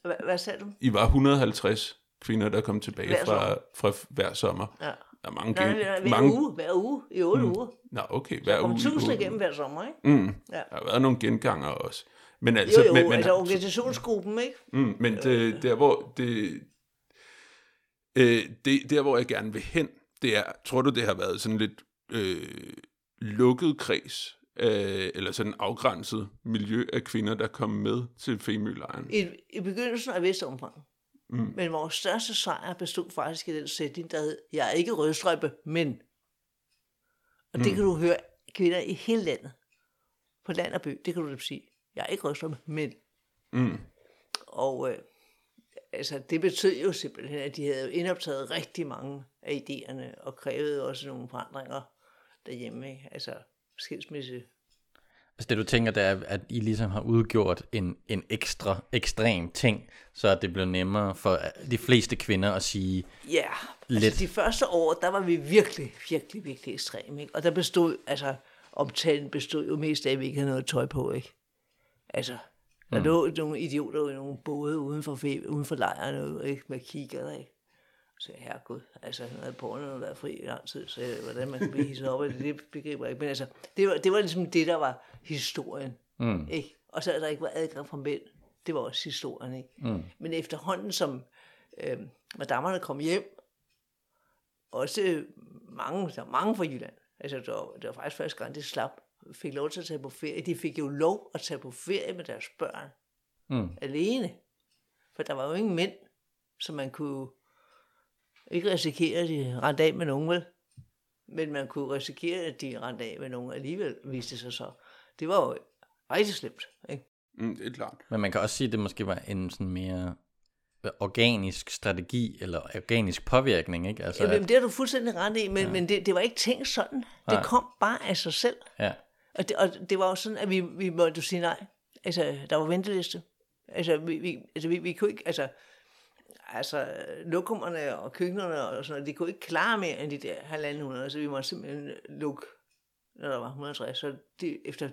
Hvad, hvad sagde du? I var 150 kvinder, der kom tilbage Hver fra, fra hver sommer. Ja. Der er mange, Nej, gen- hver, mange uge, hver uge, i otte mm. uger. Nå, okay, hver Kom uge. tusind ugen. igennem hver sommer, ikke? Mm. Ja. Der har været nogle genganger også. Men altså, Jo, jo, men, men, altså organisationsgruppen, ikke? Mm, men det, der hvor det, øh, det, der hvor jeg gerne vil hen, det er, tror du det har været sådan lidt øh, lukket kreds, øh, eller sådan afgrænset miljø af kvinder, der kom med til Femølejren? I, I begyndelsen af vist omfang. Mm. Men vores største sejr bestod faktisk i den sætning, der hed, jeg er ikke rødstrømpe, men. Og det kan du høre kvinder i hele landet. På land og by, det kan du sige. Jeg er ikke rødstrømpe, men. Mm. Og øh, altså, det betød jo simpelthen, at de havde indoptaget rigtig mange af idéerne, og krævede også nogle forandringer derhjemme. Ikke? Altså skilsmisse. Altså det du tænker, det er, at I ligesom har udgjort en, en ekstra ekstrem ting, så at det blev nemmere for de fleste kvinder at sige, Ja, Lidt. altså de første år, der var vi virkelig, virkelig, virkelig ekstreme. Ikke? Og der bestod, altså omtalen bestod jo mest af, at vi ikke havde noget tøj på. Ikke? Altså, der mm. lå nogle idioter i nogle både uden for, uden for lejrene, ikke? med kigger, ikke? Så jeg, herregud, altså, nu havde pornoen været fri i lang tid, så hvordan man kan blive hisset op af det, det begriber jeg ikke. Men altså, det var, det var ligesom det, der var historien. Mm. Ikke? Og så er der ikke var adgang fra mænd. Det var også historien. Ikke? Mm. Men efterhånden, som øh, madammerne kom hjem, også mange, der var mange fra Jylland. Altså, det var, det var faktisk første gang, de slap, fik lov til at tage på ferie. De fik jo lov at tage på ferie med deres børn. Mm. Alene. For der var jo ingen mænd, så man kunne ikke risikere, at de rendte af med nogen, vel? Men man kunne risikere, at de rendte af med nogen alligevel, viste det sig så. Det var jo rigtig slemt, ikke? Mm, det er klart. men man kan også sige, at det måske var en sådan mere organisk strategi, eller organisk påvirkning, ikke? Altså, Jamen, at, det har du fuldstændig ret i, men, ja. men det, det var ikke tænkt sådan. Nej. Det kom bare af sig selv. ja. Og det, og det var jo sådan, at vi, vi måtte sige nej. Altså, der var venteliste. Altså, vi, vi, altså, vi, vi kunne ikke, altså, altså, lokummerne og køkkenerne og sådan noget, de kunne ikke klare mere end de der halvanden hundrede, så vi måtte simpelthen lukke, når der var 160. Så de, efter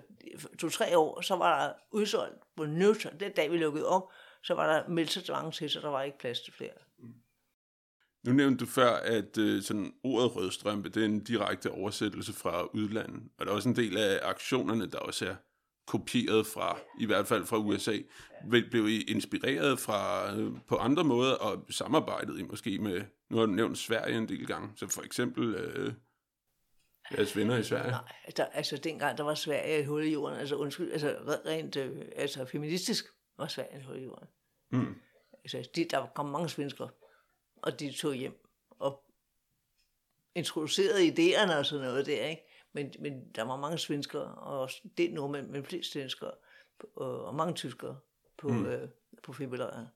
to-tre år, så var der udsolgt på nødt. Den dag, vi lukkede op, så var der meldt sig mange til, så der var ikke plads til flere. Nu nævnte du før, at øh, sådan ordet rødstrømpe, det er en direkte oversættelse fra udlandet. Og der er også en del af aktionerne, der også er kopieret fra, i hvert fald fra USA. Blev I inspireret fra øh, på andre måder, og samarbejdet I måske med, nu har du nævnt Sverige en del gange, så for eksempel øh, jeres venner i Sverige? Nej, der, altså dengang der var Sverige et hul i jorden, altså undskyld, altså rent øh, altså feministisk var Sverige et hul i jorden. Mm. Altså de, der kom mange svensker, og de tog hjem og introducerede idéerne og sådan noget der, ikke? Men, men der var mange svenskere, og også det nordmænd, men flest svenskere, og, og mange tyskere på, mm. øh, på febrilejren.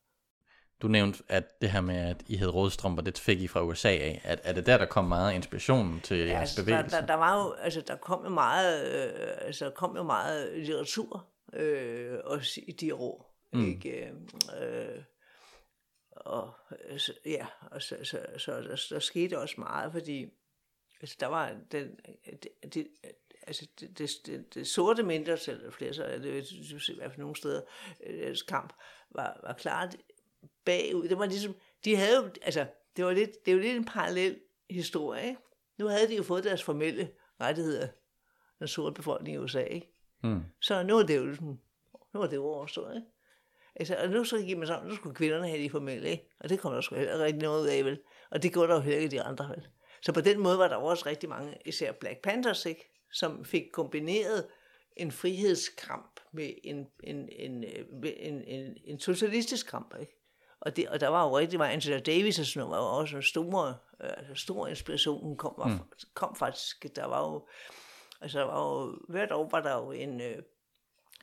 Du nævnte, at det her med, at I havde rådstrømper, det fik I fra USA af. Er, er det der, der kom meget inspiration til ja, jeres altså, bevægelse? Der, der, der, var jo, altså, der kom jo meget, øh, altså, der kom jo meget litteratur, øh, også i de år, mm. ikke? Øh, og så, ja, og så, så, så der, der skete også meget, fordi altså, der var den, det, det, altså det, det, det, det sorte mindretal, eller flere så er det i hvert fald nogle steder, deres kamp var, var klart bagud. Det var ligesom, de havde jo, altså, det var lidt, det jo lidt en parallel historie, ikke? Nu havde de jo fået deres formelle rettigheder, den sorte befolkning i USA, ikke? Mm. Så nu er det jo sådan, nu er det jo overstået, ikke? Altså, og nu så gik man sammen, nu skulle kvinderne have de formelle, ikke? Og det kom der sgu heller rigtig noget af, vel? Og det gjorde der jo heller ikke de andre, vel? Så på den måde var der også rigtig mange, især Black Panthers, ikke? Som fik kombineret en frihedskamp med en, en, en, en, en, en socialistisk kamp, ikke? Og, det, og der var jo rigtig meget, Angela Davis og sådan noget, var jo også en stor, øh, altså stor inspiration, kom, mm. kom faktisk, der var jo, altså der var jo, hvert år var der jo en, øh,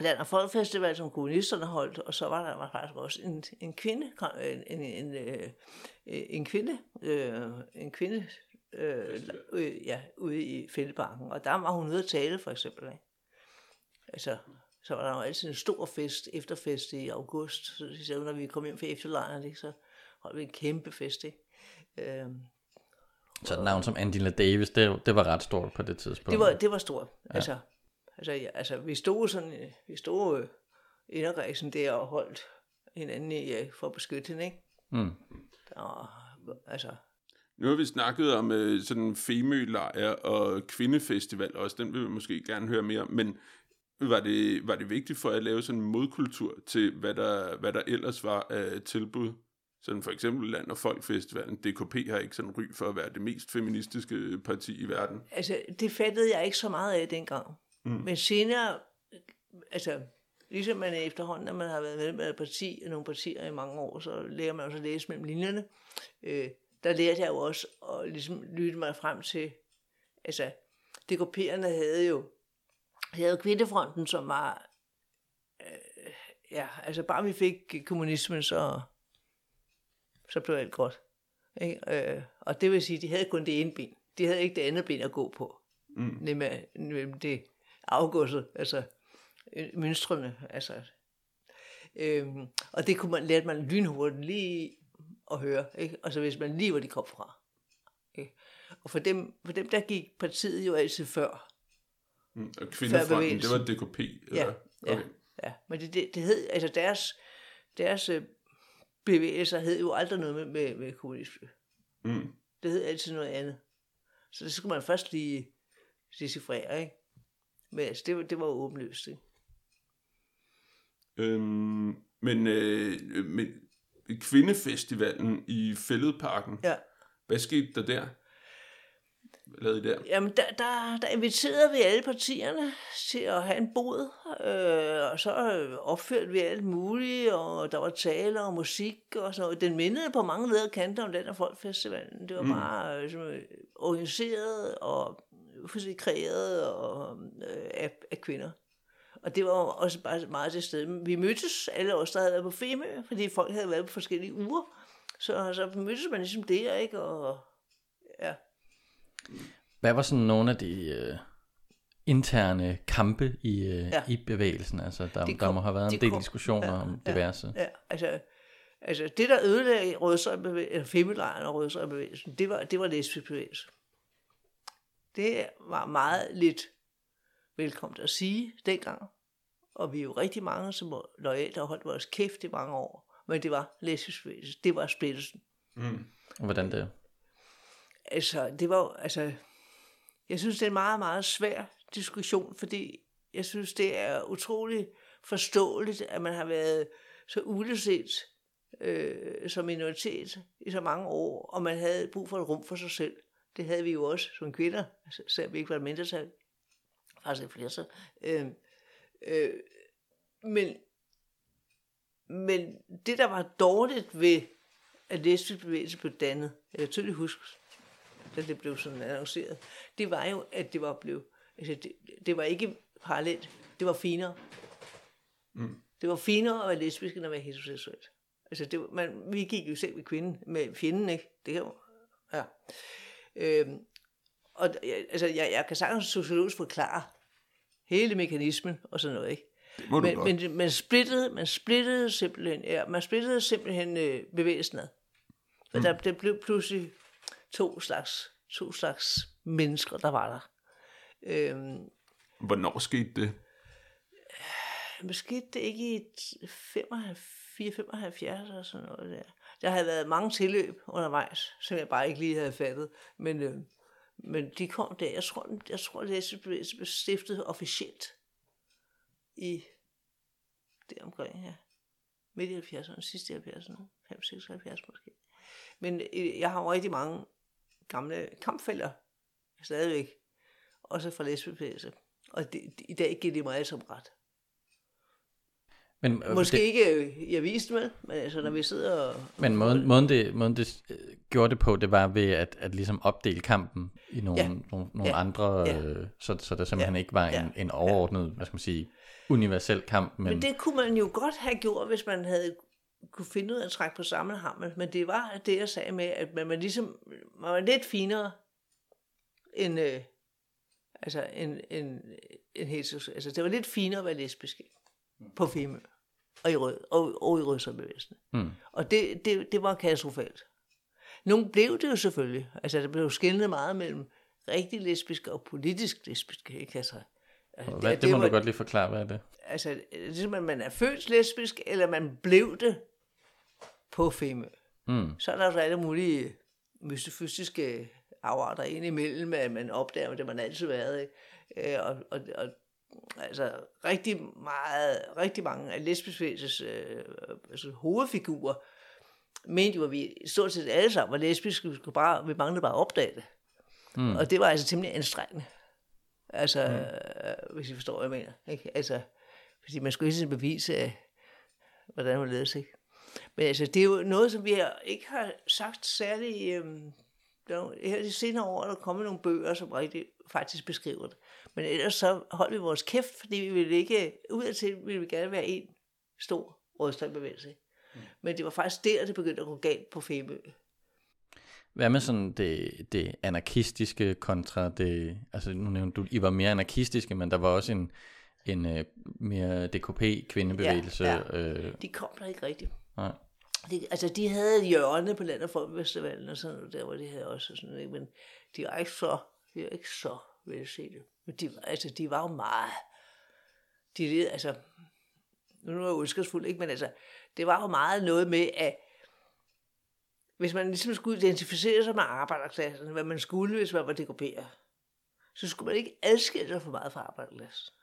Land- og Folkfestival, som kommunisterne holdt, og så var der var faktisk også en, en kvinde, en, en, en, øh, en kvinde, øh, en kvinde øh, øh, ja, ude i Fældeparken, og der var hun ude at tale, for eksempel. Ikke? Altså, så var der jo altid en stor fest, efterfest i august, så når vi kom hjem fra efterlejren, ikke, så holdt vi en kæmpe fest, ikke? Øh, så et navn som Angela Davis, det, det var ret stort på det tidspunkt. Det var, det var stort, ja. altså, Altså, ja, altså vi stod sådan, øh, vi stod øh, inderkredsen der og holdt hinanden i, ja, for at beskytte hende, ikke? Mm. Og, altså, nu har vi snakket om uh, sådan Femølejr og kvindefestival også, den vil vi måske gerne høre mere om, men var det, var det vigtigt for at lave sådan en modkultur til, hvad der, hvad der ellers var af tilbud? Sådan for eksempel Land- og Folkfestivalen. DKP har ikke sådan ry for at være det mest feministiske parti i verden. Altså, det fattede jeg ikke så meget af dengang. Mm. Men senere, altså, ligesom man efterhånden, når man har været medlem af et parti, og nogle partier i mange år, så lærer man også at læse mellem linjerne. Øh, der lærte jeg jo også at ligesom lytte mig frem til, altså, DKP'erne havde jo, havde jo kvindefronten, som var, øh, ja, altså bare vi fik kommunismen, så, så blev alt godt. Ikke? Øh, og det vil sige, de havde kun det ene ben. De havde ikke det andet ben at gå på. Mm. Nemlig, nemlig det afgåsset, altså øh, mønstrene, altså. Øhm, og det kunne man, lærte man lynhurtigt lige at høre, ikke? Altså hvis man lige hvor de kom fra. Ikke? Og for dem, for dem, der gik partiet jo altid før. Mm, og kvindefronten, det var DKP? Eller? Ja, ja, okay. ja. Men det, det, det hed, altså deres, deres øh, bevægelser hed jo aldrig noget med, med, med kommunisme. Mm. Det hed altid noget andet. Så det skulle man først lige decifrere, ikke? Men altså, det, det var åbenløst, ikke? Øhm, men, øh, men kvindefestivalen i Fælledparken, ja. hvad skete der der? Hvad lavede I der? Jamen, der, der, der inviterede vi alle partierne til at have en bod, øh, og så opførte vi alt muligt, og der var tale og musik og sådan noget. Den mindede på mange leder kanter om den af Folkfestivalen. Det var mm. bare øh, organiseret og kreeret og, øh, af, af kvinder. Og det var også bare meget til stede. Vi mødtes alle os, der havde været på Femø, fordi folk havde været på forskellige uger. Så, så mødtes man ligesom der, ikke? Og, ja. Hvad var sådan nogle af de øh, interne kampe i, øh, Ja. i bevægelsen. Altså, der, De der kom- må have været de en del kom- diskussioner ja, om ja, diverse. Ja, altså, altså det, der ødelagde rødstrømbevægelsen, Femmelejren og rødstrømbevægelsen, det var, det var lesbisk bevægelse. Det var meget lidt velkomment at sige dengang. Og vi er jo rigtig mange, som var lojalt og holdt vores kæft i mange år. Men det var bevægelse. Det var splittelsen. Mm. Hvordan det? Altså, det var altså, jeg synes, det er en meget, meget svær diskussion, fordi jeg synes, det er utrolig forståeligt, at man har været så uleset øh, som minoritet i så mange år, og man havde brug for et rum for sig selv. Det havde vi jo også som kvinder, altså, selvom vi ikke var et mindretal. Faktisk et flertal. Øh, øh, men, men det, der var dårligt ved, at lesbisk bevægelse blev dannet, jeg kan tydeligt huske, da det blev sådan annonceret, det var jo, at det var blevet, altså det, det var ikke parallelt, det var finere. Mm. Det var finere at være lesbisk, end at være heteroseksuel. Altså, det man, vi gik jo selv med kvinden, med fjenden, ikke? Det jo, ja. Øhm, og jeg- altså, jeg, jeg kan sagtens sociologisk forklare hele mekanismen og sådan noget, ikke? Det må du Men, men man splittede, man splittede simpelthen, ja, man splittede simpelthen øh, bevægelsen ad. Og mm. der, der blev pludselig to slags, to slags mennesker, der var der. Øhm, Hvornår skete det? måske det ikke i 4-75 eller sådan noget der. Der havde været mange tilløb undervejs, som jeg bare ikke lige havde fattet. Men, øh, men de kom der. Jeg tror, jeg tror det blev stiftet officielt i det omkring, ja. Midt i 70'erne, sidste 70'erne, 5-76 måske. Men øh, jeg har jo rigtig mange gamle kampfælder stadigvæk, også fra lesbebevægelse. Og det, i dag giver det mig som ret. Men, øh, Måske det, ikke øh, i avisen med, men altså når vi sidder og... men måden, måden, det, måden det øh, gjorde det på, det var ved at, at ligesom opdele kampen i nogle, Ja. nogle, nogle Ja. andre, Ja. øh, så, så der simpelthen Ja. ikke var Ja. en, en overordnet, hvad skal man sige, universel kamp. Men, Men det kunne man jo godt have gjort, hvis man havde kunne finde ud af at trække på samme hammel. Men det var det, jeg sagde med, at man var ligesom man var lidt finere end, øh, altså, en, en, en heterosexuel. Altså, det var lidt finere at være lesbisk på Femø og i, rød, og, og i rødstrømbevægelsen. Mm. Og det, det, det var katastrofalt. Nogle blev det jo selvfølgelig. Altså, der blev skældnet meget mellem rigtig lesbiske og politisk lesbiske. Ikke? Altså, altså, hvad, det, det må var- du godt lige forklare, hvad er det? altså, ligesom at man er født lesbisk, eller man blev det på Femø. Mm. Så er der jo alle mulige mystiske afarter ind imellem, at man opdager, at det man altid været. Ikke? Øh, Og, og, og altså rigtig meget, rigtig mange af lesbiskvæsens øh, altså, hovedfigurer mente jo, at vi stort set alle sammen var lesbiske, vi, skulle bare, vi manglede bare at opdage det. Mm. Og det var altså temmelig anstrengende. Altså, mm. øh, hvis I forstår, hvad jeg mener. Ikke? Altså, fordi man skulle tiden bevise, øh, hvordan man ledes, ikke? Men altså, det er jo noget, som vi har- ikke har sagt særlig... Øhm, der er her de senere år er der kommet nogle bøger, som rigtig faktisk beskriver det. Men ellers så holdt vi vores kæft, fordi vi ville ikke... Udadtil ville vi gerne være en stor rødstrømbevægelse. Mm. Men det var faktisk der, det begyndte at gå galt på Femø. Hvad med sådan det, det anarkistiske kontra det, altså nu nævnte du, I var mere anarkistiske, men der var også en, en øh, mere DKP-kvindebevægelse. Ja, ja. Øh, De kom der ikke rigtigt. nej. De, altså, de havde hjørne på landet for Vestervallen og sådan noget, der hvor de havde også sådan noget, ikke? men de var ikke så, de var ikke så velsete. Men de, var- altså, de var jo meget, de led, altså, nu er jeg ondskabsfuld, ikke, men altså, det var jo meget noget med, at hvis man ligesom skulle identificere sig med arbejderklassen, hvad man skulle, hvis man var dekoperet, så skulle man ikke adskille sig for meget fra arbejderklassen.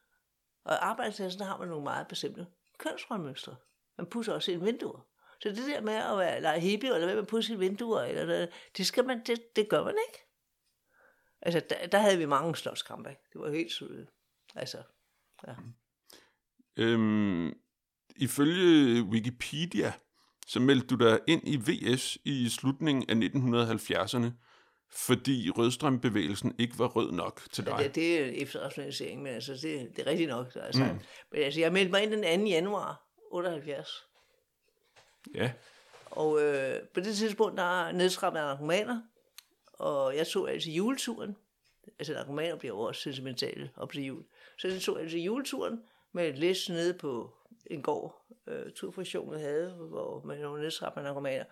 Og i arbejderklassen, har man nogle meget bestemte kønsrollmønstre. Man pusser også ind vinduer. Så det der med at være, lege hippie, eller hvad man pusser sine vinduer, eller det, det, skal man, det, det gør man ikke. Altså, der, der havde vi mange slåskampe. Det var helt sødt. Altså, ja. Øhm, ifølge Wikipedia, så meldte du dig ind i VS i slutningen af 1970'erne, fordi rødstrømbevægelsen ikke var rød nok til dig. Det, det er efterrationalisering, men altså, det, det er rigtigt nok. Altså. Mm. Men altså, jeg meldte mig ind den 2. januar 78. Ja, Og øh, på det tidspunkt, der nedskræmmede jeg narkomaner, og jeg så altså juleturen Altså, narkomaner bliver jo også sentimentale op til jul. Så jeg så altså juleturen med et læs nede på en gård, øh, turfunktionen havde, hvor man var nedsat med narkomaner.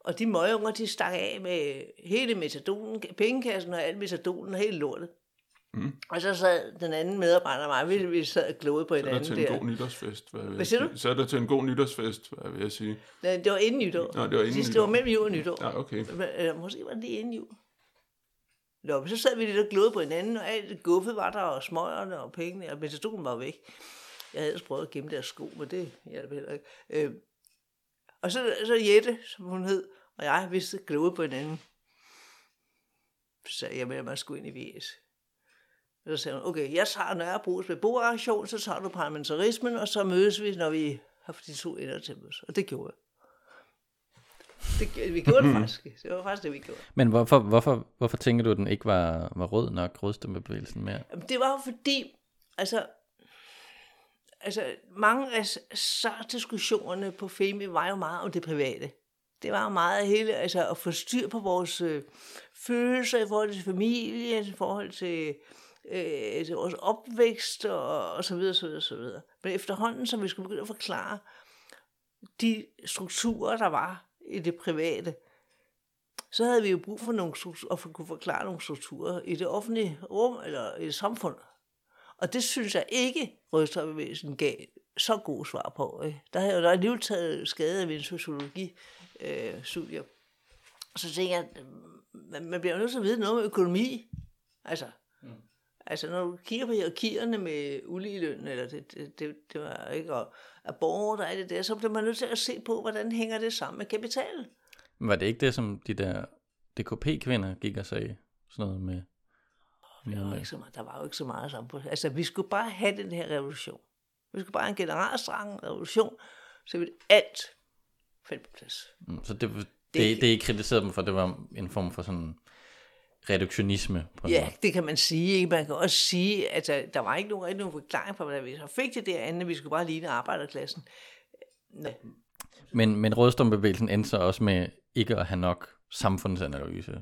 Og de møgeunger, de stak af med hele metadonen, pengekassen og alt metadonen og hele lortet. Mm. Og så sad den anden medarbejder og mig, vi, vi sad og glodede på Så er der hinanden til en der. god nytårsfest, hvad, Hvad siger sige. Så er der til en god nytårsfest, hvad vil jeg sige. Nej, det var inden nytår. Nå, det var inden Sidst, det var nytår. mellem jul og nytår. Ja, okay. Men, Eller måske var det inden jul. Nå, men så sad vi lidt og glodede på hinanden, og alt guffet var der, og smøgerne og pengene, og metastolen var væk. Jeg havde ellers prøvet at gemme deres sko, men det hjalp heller ikke. Øh, og så, så Jette, som hun hed, og jeg, vi sad glodede på hinanden. Så sagde jeg, at man skulle ind i VS. Så sagde hun, okay, jeg tager Nørrebros beboeraktion, så tager du parlamentarismen, og så mødes vi, når vi har de to ender til os. Og det gjorde jeg. Det, vi gjorde det faktisk. Det var faktisk det, vi gjorde. Men hvorfor, hvorfor, hvorfor tænker du, at den ikke var, var rød nok, rødstemmebevægelsen mere? Det var jo fordi, altså, altså mange af så diskussionerne på FEMI var jo meget om det private. Det var meget hele, altså at få styr på vores øh, følelser i forhold til familie, i forhold til, øh, vores opvækst og, og så videre, så videre, så videre. Men efterhånden, som vi skulle begynde at forklare de strukturer, der var i det private, så havde vi jo brug for nogle strukturer, at kunne forklare nogle strukturer i det offentlige rum eller i samfundet. Og det synes jeg ikke, Rødstrømbevægelsen gav så gode svar på. Ikke? Der har jeg jo alligevel taget skade af min sociologi øh, studier. Så tænker jeg, at man, man bliver jo nødt til at vide noget om økonomi. Altså altså når du kigger på hierarkierne med uligeløn, eller det, det, det, det var ikke, og abort og alt det der, så bliver man nødt til at se på, hvordan hænger det sammen med kapitalen. Men var det ikke det, som de der DKP-kvinder gik og sagde? Sådan noget med... Der var, ikke så meget, der var jo ikke så meget det. Altså, vi skulle bare have den her revolution. Vi skulle bare have en generalstrang revolution, så ville alt falde på plads. Mm, Så det, det, det, det I kritiserede dem for, det var en form for sådan reduktionisme. På Ja, måde. det kan man sige. Ikke? Man kan også sige, at der, der var ikke nogen, rigtig nogen forklaring på, hvordan vi så fik det der andet. Vi skulle bare ligne arbejderklassen. Nå. Men, men rødstumbevægelsen endte så også med ikke at have nok samfundsanalyse.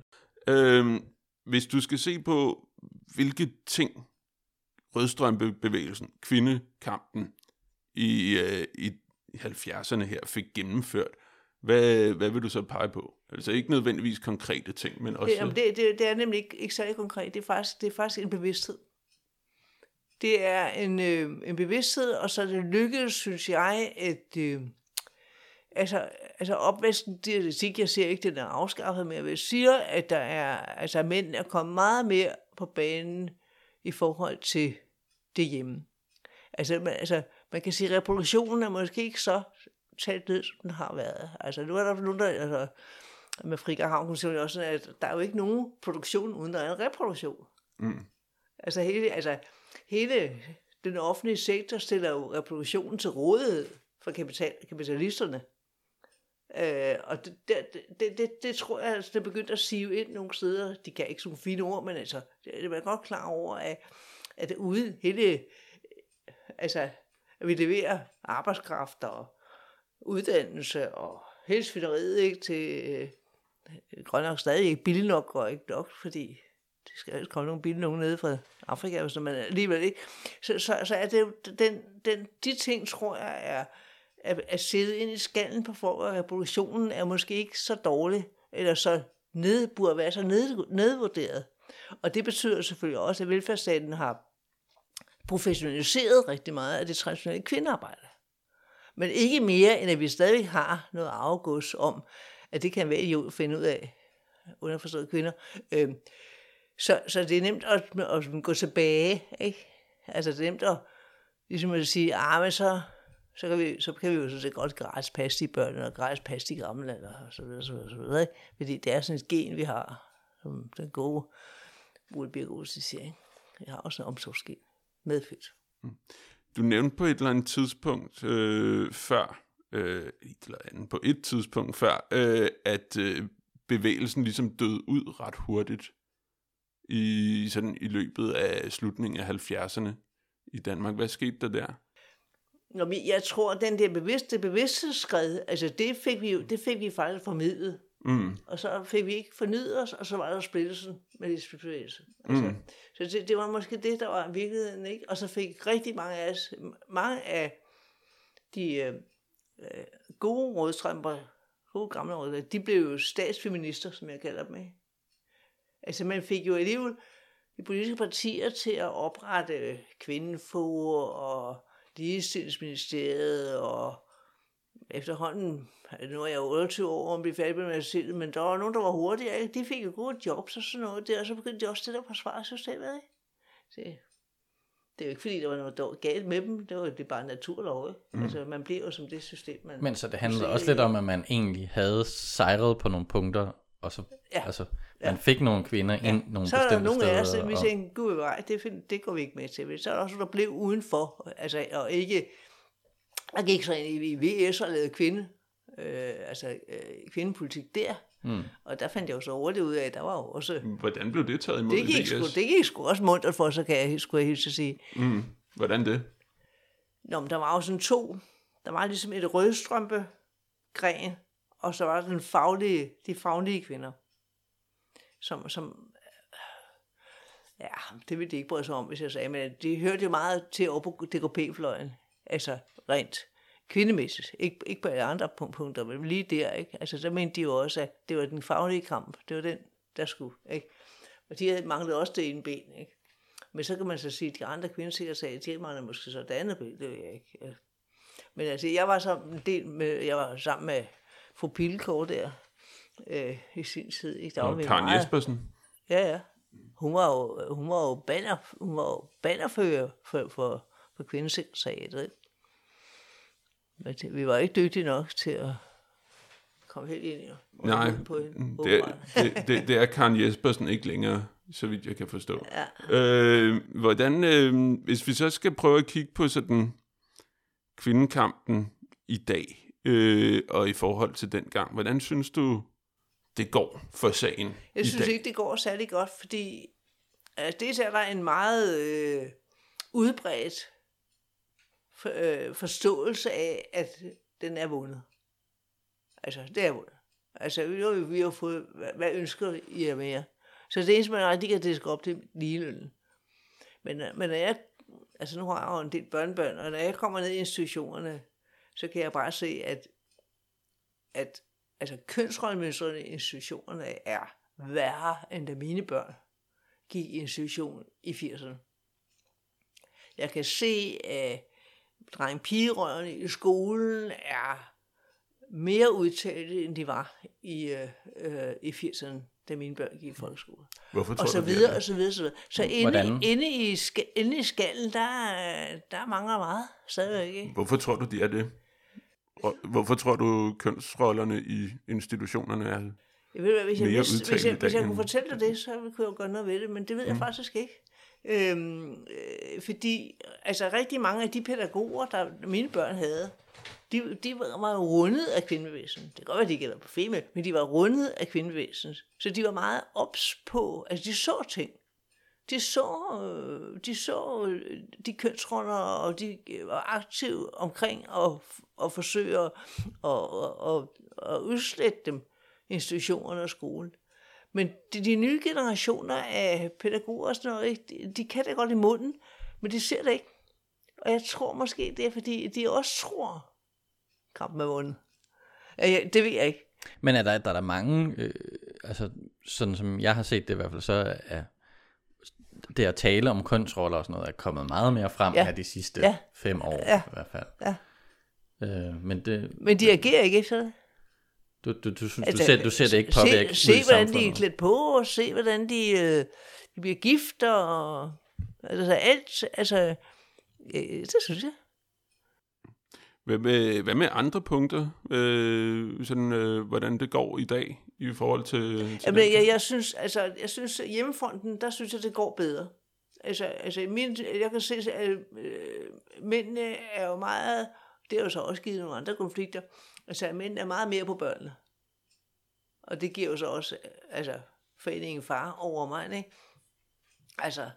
Øhm, hvis du skal se på, hvilke ting rødstrømbevægelsen, kvindekampen i, øh, i 70'erne her fik gennemført, hvad, hvad vil du så pege på? Altså ikke nødvendigvis konkrete ting, men også... Det, jamen, det, det, det er nemlig ikke, ikke særlig konkret. Det er, faktisk, det er faktisk en bevidsthed. Det er en, øh, en bevidsthed, og så er det lykkedes, synes jeg, at øh, altså, altså opvæsken dialetik, jeg ser ikke, den er afskaffet, men jeg vil sige, at der er, altså mænd er kommet meget mere på banen i forhold til det hjemme. Altså, man, altså, man kan sige, at reproduktionen er måske ikke så talt ned, som den har været. Altså, nu er der nogen, der, altså, med Frika Havn, hun også, sådan, at der er jo ikke nogen produktion, uden der er en reproduktion. Mm. Altså hele, altså hele den offentlige sektor stiller jo reproduktionen til rådighed for kapital, kapitalisterne. Øh, og det, det, det, det, det tror jeg, altså, det er begyndt at sive ind nogle steder. De kan ikke sådan fine ord, men altså, det, det er man godt klar over, at, at uden hele, altså, at vi leverer arbejdskraft og uddannelse og hele svineriet ikke, til øh, Grønland nok stadig ikke billig nok og ikke nok, fordi det skal jo komme nogle billige nogen nede fra Afrika, hvis man alligevel ikke. Så, så, så er det jo den, den, de ting, tror jeg, er at, at sidde ind i skallen på folk, og revolutionen er måske ikke så dårlig, eller så ned, burde være så ned, nedvurderet. Og det betyder selvfølgelig også, at velfærdsstaten har professionaliseret rigtig meget af det traditionelle kvindearbejde. Men ikke mere, end at vi stadig har noget afgås om, at det kan være idiot finde ud af, underforstået kvinder. Øh, så, så det er nemt at, at gå tilbage, ikke? Altså det er nemt at, ligesom at sige, ah, men så, så kan vi, så kan vi jo sådan set godt gratis passe de børn, og gratis passe de gamle, eller så videre, så videre, så videre, ikke? Fordi det er sådan et gen, vi har, som den gode Ole Birk Olsen siger, ikke? Vi har også en omsorgsgen medfødt. Mm. Du nævnte på et eller andet tidspunkt øh, før, øh, et eller andet, på et tidspunkt før, øh, at øh, bevægelsen ligesom døde ud ret hurtigt i, sådan, i løbet af slutningen af 70'erne i Danmark. Hvad skete der der? Nå, men jeg tror, at den der bevidste bevidsthedsskred, altså det fik vi det fik vi faktisk formidlet Mm. Og så fik vi ikke fornyet os, og så var der splittelsen med Lisbeth Altså, Mm. Så det, det var måske det, der var virkeligheden, ikke? Og så fik rigtig mange af os, mange af de øh, øh, gode rådstrømper, gode gamle rådstrømper, de blev jo statsfeminister, som jeg kalder dem, ikke? Altså man fik jo alligevel de politiske partier til at oprette kvindeforer og ligestillingsministeriet og efterhånden, nu er jeg 28 år og bliver færdig med universitetet, men der var nogen, der var hurtigere, ikke? de fik jo gode jobs og sådan noget der, og så begyndte de også det der forsvarssystemet, ikke? Så, det er jo ikke fordi, der var noget dårligt galt med dem, det var det bare naturlov, ikke? Mm. Altså man bliver jo som det system, man... Men så det handlede også lidt om, at man egentlig havde sejret på nogle punkter, og så Ja. altså, man fik nogle kvinder ind nogle så er der bestemte nogle af os, steder. der vi tænkte, gud vej, det, det går vi ikke med til. Så er der også der blev udenfor, altså, og ikke, der gik så ind i VS og lavede kvinde, øh, altså øh, kvindepolitik der. Mm. Og der fandt jeg jo så hurtigt ud af, at der var jo også... Hvordan blev det taget imod Det gik, sgu, det gik sgu også mundt for, så kan jeg, skulle jeg hilse at sige. Mm. Hvordan det? Nå, men der var jo sådan to. Der var ligesom et rødstrømpe gren, og så var der den faglige, de faglige kvinder, som, som ja, det ville de ikke bryde sig om, hvis jeg sagde, men de hørte jo meget til over på DKP-fløjen, altså rent kvindemæssigt, ikke, ikke på alle andre punk- punkter, men lige der, ikke? Altså, der mente de jo også, at det var den faglige kamp, det var den, der skulle, ikke? Og de havde manglet også det ene ben, ikke? Men så kan man så sige, at de andre kvindesekretærer, de mangler måske så det andet ben, det ved jeg ikke. Men altså, jeg var så en del med, jeg var sammen med fru Pilkår der, øh, i sin tid, ikke? Der var Karen Jespersen? Ja, ja. Hun var jo, hun var jo, banner, hun var jo bannerfører for, for, for kvindesekretariatet. Men det, vi var ikke dygtige nok til at komme helt ind i Nej, på hende, det, åbenbart. det, det, det er Karen Jespersen ikke længere, så vidt jeg kan forstå. Ja. Øh, hvordan, øh, hvis vi så skal prøve at kigge på sådan kvindekampen i dag, øh, og i forhold til dengang, hvordan synes du, det går for sagen Jeg synes ikke, det går særlig godt, fordi altså, det er der en meget øh, udbredt for, øh, forståelse af, at den er vundet. Altså, det er vundet. Altså, vi har, vi har fået, hvad, hvad ønsker I af mere? Så det eneste, man rigtig kan diske op til ligelønnen. Men, øh, men når jeg, altså nu har jeg jo en del børnebørn, og når jeg kommer ned i institutionerne, så kan jeg bare se, at, at altså kønsrollemønstrene i institutionerne er værre, end da mine børn gik i institution i 80'erne. Jeg kan se, at dreng pigerørene i skolen er mere udtalte, end de var i, øh, i 80'erne, da mine børn gik i folkeskole. Hvorfor tror Og så du, er videre, det? og så videre, så videre. Så inde, Hvordan? inde, i, ska- inde i skallen, der, er- der mangler meget stadigvæk, ikke? Hvorfor tror du, de er det? Og Hvorfor tror du, kønsrollerne i institutionerne er Jeg ved, hvad, hvis, jeg, mere hvis, udtalt hvis, jeg, hvis jeg kunne fortælle dig det, så kunne jeg jo gøre noget ved det, men det ved jeg faktisk ikke. Øhm, øh, fordi altså, rigtig mange af de pædagoger, der mine børn havde, de, de var meget rundet af kvindevæsenet. Det kan godt være, de ikke var på femme, men de var rundet af kvindevæsenet. Så de var meget ops på, altså de så ting. De så, øh, de så øh, de kønsroller, og de øh, var aktive omkring at, at forsøge at, at, at, at udslette dem institutionerne og skolen. Men de, de nye generationer af pædagoger og sådan noget, de, de kan det godt i munden, men de ser det ikke. Og jeg tror måske, det er fordi, de også tror, kampen er vundet. Ja, ja, det ved jeg ikke. Men er der, der er der mange, øh, altså sådan som jeg har set det i hvert fald, så er det at tale om kønsroller og sådan noget, er kommet meget mere frem Ja. her de sidste Ja. fem år Ja. i hvert fald. Ja. Øh, men det, Men de agerer ikke efter det. Du, du, du, synes, Altså, du, ser, du ser det ikke påvirke Se, se hvordan de er klædt på, og se, hvordan de, øh, de bliver gift, og altså alt, altså, øh, det synes jeg. Hvad med, hvad med andre punkter? Øh, sådan, øh, hvordan det går i dag i forhold til... til Jamen, jeg, jeg synes, altså, jeg synes, hjemmefronten, der synes jeg, det går bedre. Altså, altså min, jeg kan se, at øh, mændene er jo meget, det har jo så også givet nogle andre konflikter, altså, mænd er meget mere på børnene. Og det giver jo så også, altså, foreningen far over mig, ikke? Altså,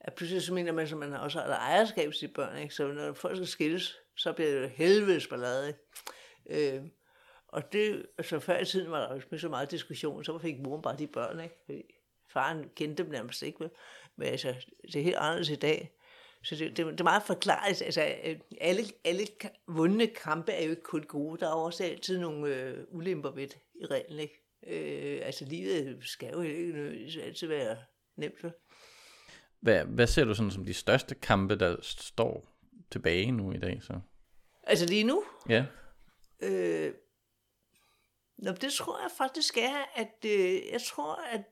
at pludselig så mener man, at man også har et ejerskab til børn, ikke? Så når folk skal skilles, så bliver det jo helvedes ballade, ikke? Øh, Og det, altså før i tiden var der jo så meget diskussion, så fik moren bare de børn, ikke? Fordi faren kendte dem nærmest ikke, men, Men altså, det er helt anderledes i dag. Så det, det, det er meget forklaret. Altså, øh, alle, alle vundne kampe er jo ikke kun gode. Der er også altid nogle øh, ulemper ved det i reglen, ikke? Øh, altså, livet skal jo ikke altid være nemt, vel? Hvad, hvad ser du sådan som de største kampe, der står tilbage nu i dag? Så? Altså lige nu, Ja. Øh, nå, det tror jeg faktisk er, at øh, jeg tror, at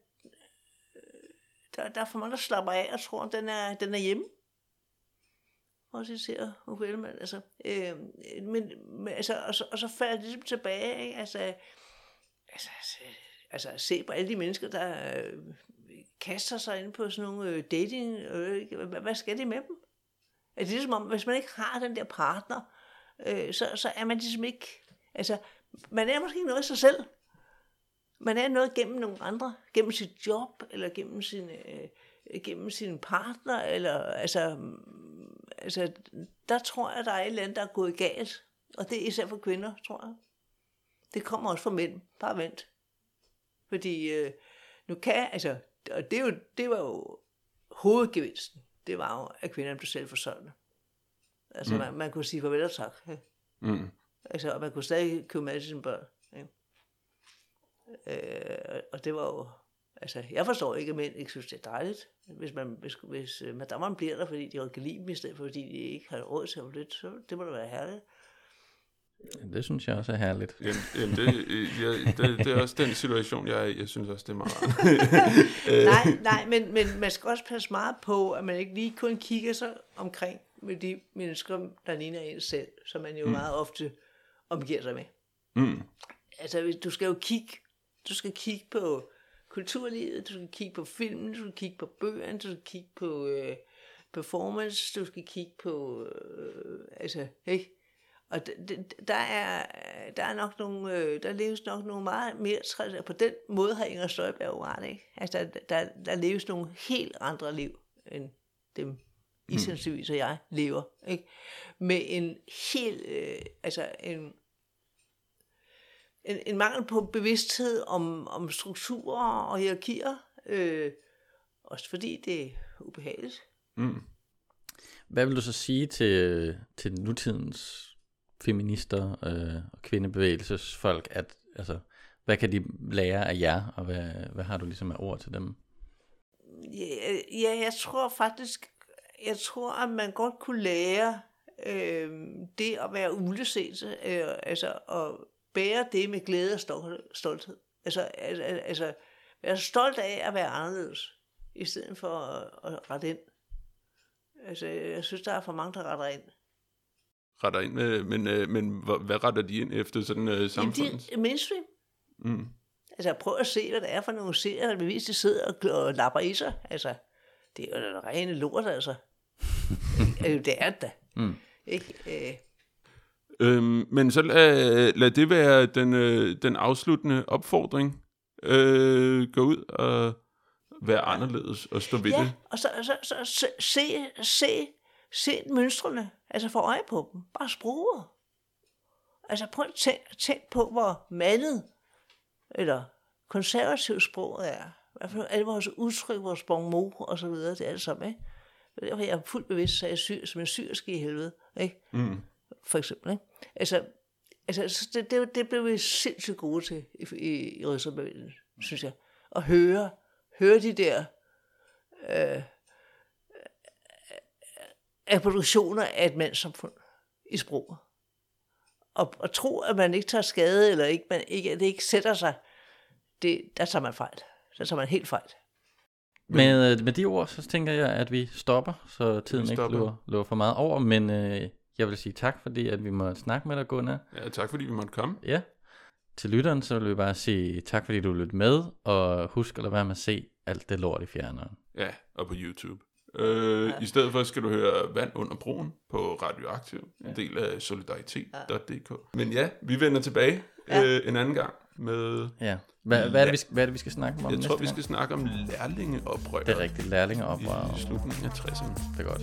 øh, der, der er for mange, der slapper af, og tror, at den er, den er hjemme. Og så ser Uffe Ellemann, altså, øh, men, men, altså, og, så, og så falder det ligesom tilbage, ikke? Altså, altså, altså, altså se på alle de mennesker, der øh, kaster sig ind på sådan nogle øh, dating, øh, hvad, hvad skal de med dem? Altså, det ligesom om, hvis man ikke har den der partner, øh, så, så er man ligesom ikke, altså, man er måske ikke noget af sig selv. Man er noget gennem nogle andre, gennem sit job, eller gennem sin, øh, gennem sin partner, eller altså, altså, der tror jeg, der er et eller andet, der er gået galt. Og det er især for kvinder, tror jeg. Det kommer også fra mænd. Bare vent. Fordi øh, nu kan, altså, og det, er jo, det var jo hovedgevinsten. Det var jo, at kvinderne blev selvforsørgende. Altså, mm. man, man kunne sige farvel og tak. Ikke? Mm. Altså, og man kunne stadig købe mad til sine børn. Ikke? Øh, og det var jo... Altså, jeg forstår ikke, at mænd ikke synes, det er dejligt. Hvis, man, hvis, hvis øh, madammerne bliver der, fordi de godt kan lide dem, i stedet for, fordi de ikke har råd til at lidt, så det må da være herligt. Det synes jeg også er herligt. Jamen, jamen det, øh, ja, det, det er også den situation, jeg. Jeg synes også, det er meget rart. nej, nej, men, men man skal også passe meget på, at man ikke lige kun kigger sig omkring med de mennesker, der ligner en selv, som man jo mm. meget ofte omgiver sig med. Mm. Altså, du skal jo kigge, du skal kigge på kulturlivet, du skal kigge på filmen, du skal kigge på bøgerne, du skal kigge på øh, performance, du skal kigge på, øh, altså, ikke? Og der er, der er nok nogle, øh, der leves nok nogle meget mere, på den måde har Inger Støjberg jo ret, ikke? Altså, der, der, der leves nogle helt andre liv, end dem, I sandsynligvis og jeg lever, ikke? Med en helt, øh, altså en, en, en mangel på bevidsthed om, om strukturer og hierarkier, øh, også fordi det er ubehageligt. Mm. Hvad vil du så sige til, til nutidens feminister øh, og kvindebevægelsesfolk, at altså, hvad kan de lære af jer, og hvad, hvad har du ligesom af ord til dem? Ja, ja, jeg tror faktisk, jeg tror, at man godt kunne lære øh, det at være uleset, øh, altså at bære det med glæde og stol- stolthed. Altså, altså, altså være stolt af at være anderledes, i stedet for at, at rette ind. Altså, jeg synes, der er for mange, der retter ind. Retter ind med, men, øh, men hvad, retter de ind efter sådan øh, Jamen, samfundet? det er mainstream. Mm. Altså, prøv at se, hvad det er for nogle serier, der bevis, de sidder og, og lapper i sig. Altså, det er jo rene lort, altså. altså det er det da. Mm. Ikke? Øh, Øhm, men så lad, lad det være den, øh, den afsluttende opfordring. Øh, gå ud og være anderledes og stå ved ja, det. og så, så, så, så se, se, se mønstrene. Altså, få øje på dem. Bare sproget. Altså, prøv at tænk, tænk på, hvor mandet eller konservativt sproget er. For alle vores udtryk, vores bon mot og så videre, det er alt sammen, ikke? Det er Derfor jeg er fuldt bevidst, så jeg er syr, som en syrske i helvede, ikke? Mm. For eksempel. Ikke? Altså, altså så det, det, det blev vi sindssygt gode til i, i, i Rødserbevægelsen, synes jeg. At høre, høre de der øh, reproduktioner af et mandssamfund i sproget. Og, og tro, at man ikke tager skade, eller ikke, man ikke, at det ikke sætter sig, det, der tager man fejl. Der tager man helt fejl. Med, øh, med de ord, så tænker jeg, at vi stopper, så tiden ikke stopper. løber, løber for meget over, men øh, jeg vil sige tak, fordi at vi må snakke med dig, Gunnar. Ja, tak fordi vi måtte komme. Ja. Til lytteren, så vil vi bare sige tak, fordi du lyttede med, og husk at lade være med at se alt det lort i fjerneren. Ja, og på YouTube. Øh, Ja. I stedet for skal du høre Vand under broen på Radioaktiv, en del af solidaritet.dk. Men ja, vi vender tilbage Ja. øh, en anden gang med... Ja. Hvad, hvad, er, det, vi, skal- hvad er det, vi skal snakke om Jeg næste tror, vi gang? skal snakke om lærlingeoprør Det er rigtigt, lærlingeoprør. i slutningen af 60'erne. Det er godt.